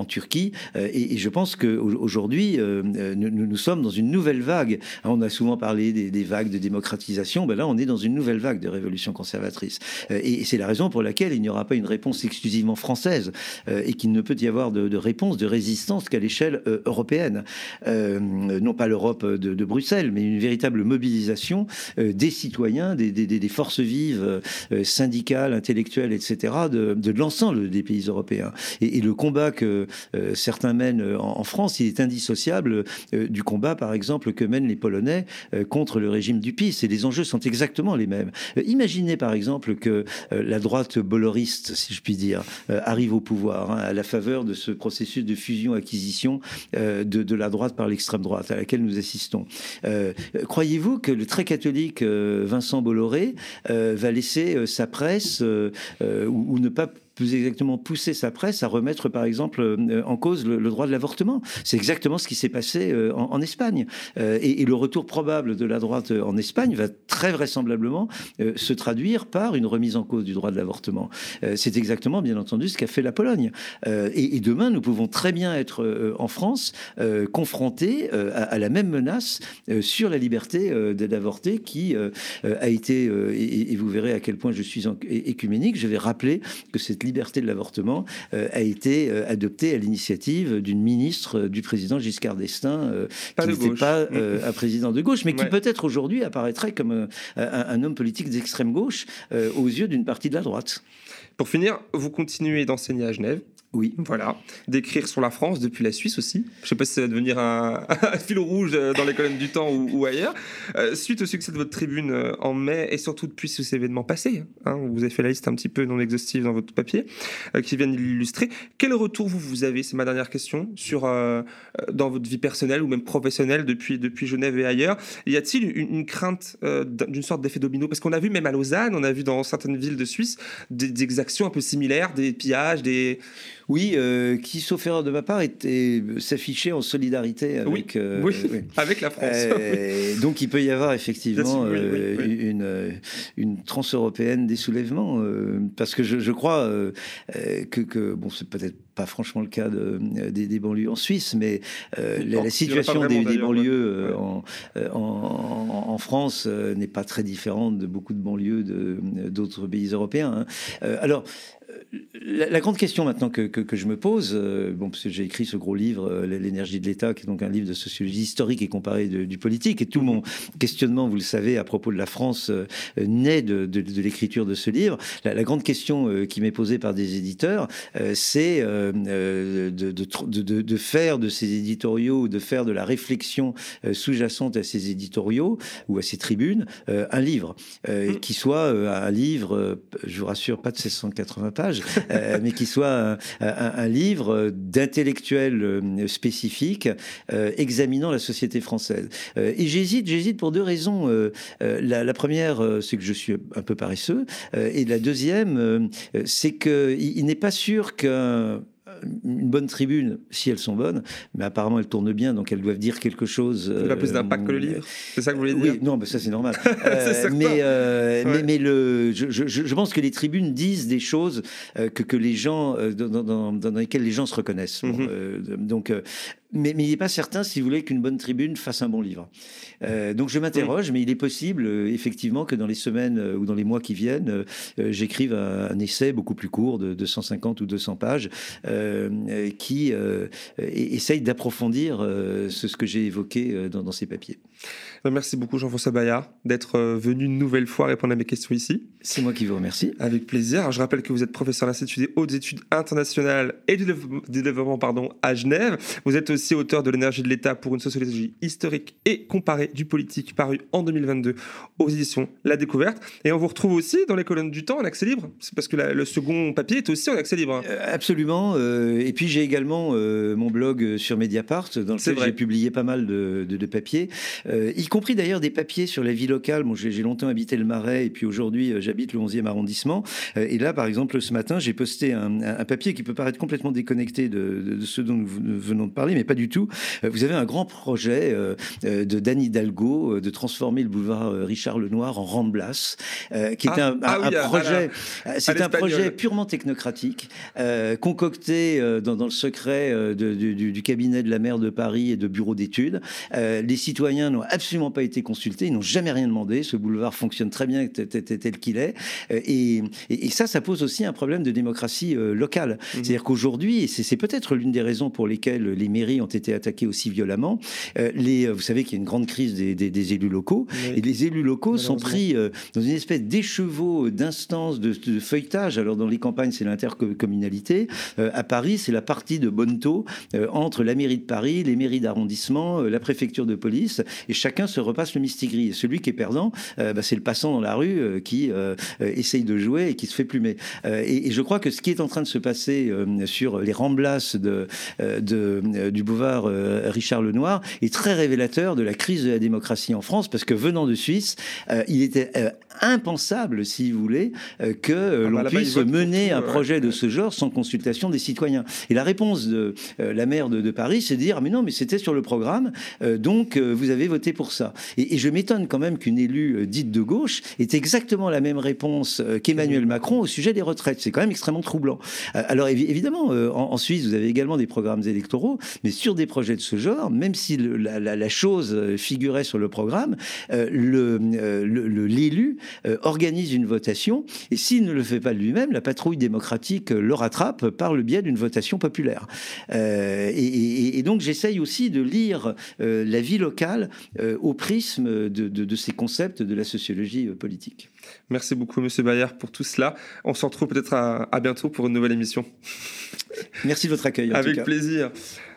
Turquie. Et, je pense qu'aujourd'hui, nous, sommes dans une nouvelle vague. On a souvent parlé des vagues de démocratisation. Ben là, on est dans une nouvelle vague de révolution conservatrice. Euh, et c'est la raison pour laquelle il n'y aura pas une réponse exclusivement française euh, et qu'il ne peut y avoir de, réponse, de résistance qu'à l'échelle euh, européenne. non pas l'Europe de, Bruxelles, mais une véritable mobilisation des citoyens, des, forces vives syndicales, intellectuelles, etc., de, l'ensemble des pays européens. Et, le combat que certains mènent en, France, il est indissociable du combat, par exemple, que mènent les Polonais contre le régime du PIS. Et les enjeux sont exactement les mêmes. Euh, imaginez par exemple que euh, la droite boloriste, si je puis dire, euh, arrive au pouvoir hein, à la faveur de ce processus de fusion-acquisition de, la droite par l'extrême droite à laquelle nous assistons. Croyez-vous que le très catholique Vincent Bolloré va laisser sa presse ou ne pas plus exactement pousser sa presse à remettre, par exemple, euh, en cause le, droit de l'avortement. C'est exactement ce qui s'est passé euh, en, Espagne. Euh, et, le retour probable de la droite en Espagne va très vraisemblablement se traduire par une remise en cause du droit de l'avortement. C'est exactement, bien entendu, ce qu'a fait la Pologne. Et, demain, nous pouvons très bien être en France confrontés à, la même menace sur la liberté d'avorter qui a été, et, vous verrez à quel point je suis écuménique, je vais rappeler que cette de l'avortement euh, a été euh, adoptée à l'initiative d'une ministre euh, du président Giscard d'Estaing, qui n'était pas un président de gauche, mais qui peut-être aujourd'hui apparaîtrait comme un, homme politique d'extrême gauche aux yeux d'une partie de la droite. Pour finir, vous continuez d'enseigner à Genève Oui. Voilà. D'écrire sur la France depuis la Suisse aussi. Je ne sais pas si ça va devenir un, *laughs* fil rouge dans les colonnes du temps ou, ailleurs. Euh, suite au succès de votre tribune euh, en mai et surtout depuis ces événements passés, hein, vous avez fait la liste un petit peu non exhaustive dans votre papier euh, qui viennent l'illustrer. Quel retour vous, vous avez, c'est ma dernière question, sur, dans votre vie personnelle ou même professionnelle depuis, depuis Genève et ailleurs Y a-t-il une, crainte d'une sorte d'effet domino? Parce qu'on a vu même à Lausanne, on a vu dans certaines villes de Suisse des, des exactions un peu similaires, des pillages, des... Oui, euh, qui, sauf erreur de ma part, était s'affichait en solidarité avec, euh, *laughs* avec la France. Euh, donc il peut y avoir effectivement une, une transeuropéenne des soulèvements, parce que je, crois que, que, bon, c'est peut-être pas franchement le cas de, des, banlieues en Suisse, mais la, situation des, banlieues en, en, France n'est pas très différente de beaucoup de banlieues d'autres pays européens. Hein. alors, la, grande question maintenant que, que, je me pose, euh, bon, parce que j'ai écrit ce gros livre, euh, L'énergie de l'État, qui est donc un livre de sociologie historique et comparée du politique, et tout mon questionnement, vous le savez, à propos de la France, euh, naît de, de, l'écriture de ce livre. La, grande question qui m'est posée par des éditeurs, c'est de, de, faire de ces éditoriaux, de faire de la réflexion sous-jacente à ces éditoriaux ou à ces tribunes, un livre, mmh. qui soit un livre, je vous rassure, pas de 1680 euh, *laughs* mais qui soit un, livre d'intellectuels euh, spécifiques euh, examinant la société française. et j'hésite, j'hésite pour deux raisons. La, première, c'est que je suis un peu paresseux, et la deuxième, c'est qu'il il, n'est pas sûr qu'un une bonne tribune, si elles sont bonnes, mais apparemment elles tournent bien, donc elles doivent dire quelque chose. Il a plus d'impact que le livre C'est ça que vous voulez dire Oui, non, mais ça c'est normal. *laughs* Euh, mais, euh, mais, mais, le, je, je, je, pense que les tribunes disent des choses euh, que, que les gens, dans, dans, dans, lesquelles les gens se reconnaissent. Mhm. donc, mais, mais il n'est pas certain, si vous voulez, qu'une bonne tribune fasse un bon livre. Euh, donc je m'interroge, mais il est possible, euh, effectivement, que dans les semaines euh, ou dans les mois qui viennent, j'écrive un, essai beaucoup plus court de, 250 ou 200 pages qui essaye d'approfondir ce, ce, que j'ai évoqué dans, dans, ces papiers. Merci beaucoup Jean-François Bayard d'être venu une nouvelle fois répondre à mes questions ici. C'est moi qui vous remercie. Avec plaisir. Alors, je rappelle que vous êtes professeur à l'Institut des hautes études internationales et du développement pardon, à Genève. Vous êtes aussi auteur de l'énergie de l'État pour une sociologie historique et comparée du politique, paru en 2022 aux éditions La Découverte. Et on vous retrouve aussi dans les colonnes du temps en accès libre. C'est parce que le second papier est aussi en accès libre. Hein. Euh, absolument. Euh, et puis j'ai également euh, mon blog sur Mediapart, dans lequel j'ai publié pas mal de, de, papiers, y compris d'ailleurs des papiers sur la vie locale. Bon, j'ai longtemps habité le Marais et puis aujourd'hui j'habite le 11e arrondissement. et là, par exemple, ce matin, j'ai posté un, un, papier qui peut paraître complètement déconnecté de, de, ce dont nous venons de parler, mais pas du tout. Euh, vous avez un grand projet euh, euh, de Danny Hidalgo de transformer le boulevard Richard Lenoir en Ramblas, qui est ah, un, ah projet, c'est un projet purement technocratique, concocté dans, le secret du, cabinet de la maire de Paris et de bureaux d'études. les citoyens n'ont absolument pas été consultés, ils n'ont jamais rien demandé. Ce boulevard fonctionne très bien tel qu'il est. Et, ça, ça pose aussi un problème de démocratie locale. Mmh. C'est-à-dire qu'aujourd'hui, et c'est peut-être l'une des raisons pour lesquelles les mairies ont été attaqués aussi violemment. Euh, les, euh, vous savez qu'il y a une grande crise des, des, élus locaux, et les élus locaux sont pris euh, dans une espèce d'écheveau d'instances de, feuilletage. Alors dans les campagnes, c'est l'intercommunalité. à Paris, c'est la partie de Bonneto entre la mairie de Paris, les mairies d'arrondissement, la préfecture de police, et chacun se repasse le mistigris. Et celui qui est perdant, bah, c'est le passant dans la rue qui essaye de jouer et qui se fait plumer. Et, et, je crois que ce qui est en train de se passer sur les remblasses de, de, du boulevard euh, Richard Lenoir est très révélateur de la crise de la démocratie en France, parce que venant de Suisse, euh, il était euh, impensable, si vous voulez, que ah, l'on bah, puisse mener un projet de ce genre sans consultation des citoyens. Et la réponse de la maire de, Paris, c'est de dire mais non, mais c'était sur le programme, donc vous avez voté pour ça. Et, je m'étonne quand même qu'une élue dite de gauche ait exactement la même réponse qu'Emmanuel Macron au sujet des retraites. C'est quand même extrêmement troublant. alors évidemment, en, en, Suisse, vous avez également des programmes électoraux, mais sur des projets de ce genre, même si la, chose euh, figurait sur le programme, euh, euh, l'élu organise une votation et s'il ne le fait pas lui-même, la patrouille démocratique le rattrape par le biais d'une votation populaire. Et, donc j'essaye aussi de lire la vie locale au prisme de, ces concepts de la sociologie politique. Merci beaucoup, Monsieur Bayard, pour tout cela. On se retrouve peut-être à bientôt pour une nouvelle émission. Merci de votre accueil. Avec plaisir.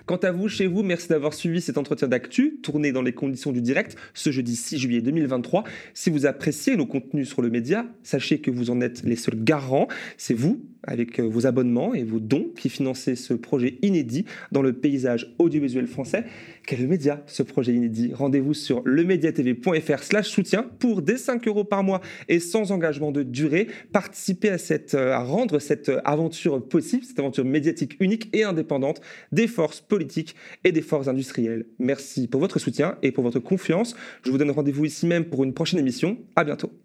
Quant à vous, chez vous, merci d'avoir suivi cet entretien d'actu, tourné dans les conditions du direct, ce jeudi 6 juillet 2023. Si vous appréciez nos contenus sur le média, sachez que vous en êtes les seuls garants. C'est vous, avec euh, vos abonnements et vos dons, qui financez ce projet inédit dans le paysage audiovisuel français. Quel média, ce projet inédit? Rendez-vous sur lemediatv.fr slash soutien pour des 5 euros par mois et sans engagement de durée. Participez à, cette, euh, rendre cette aventure possible, cette aventure médiatique unique et indépendante des forces politiques et des forces industrielles. Merci pour votre soutien et pour votre confiance. Je vous donne rendez-vous ici même pour une prochaine émission. À bientôt.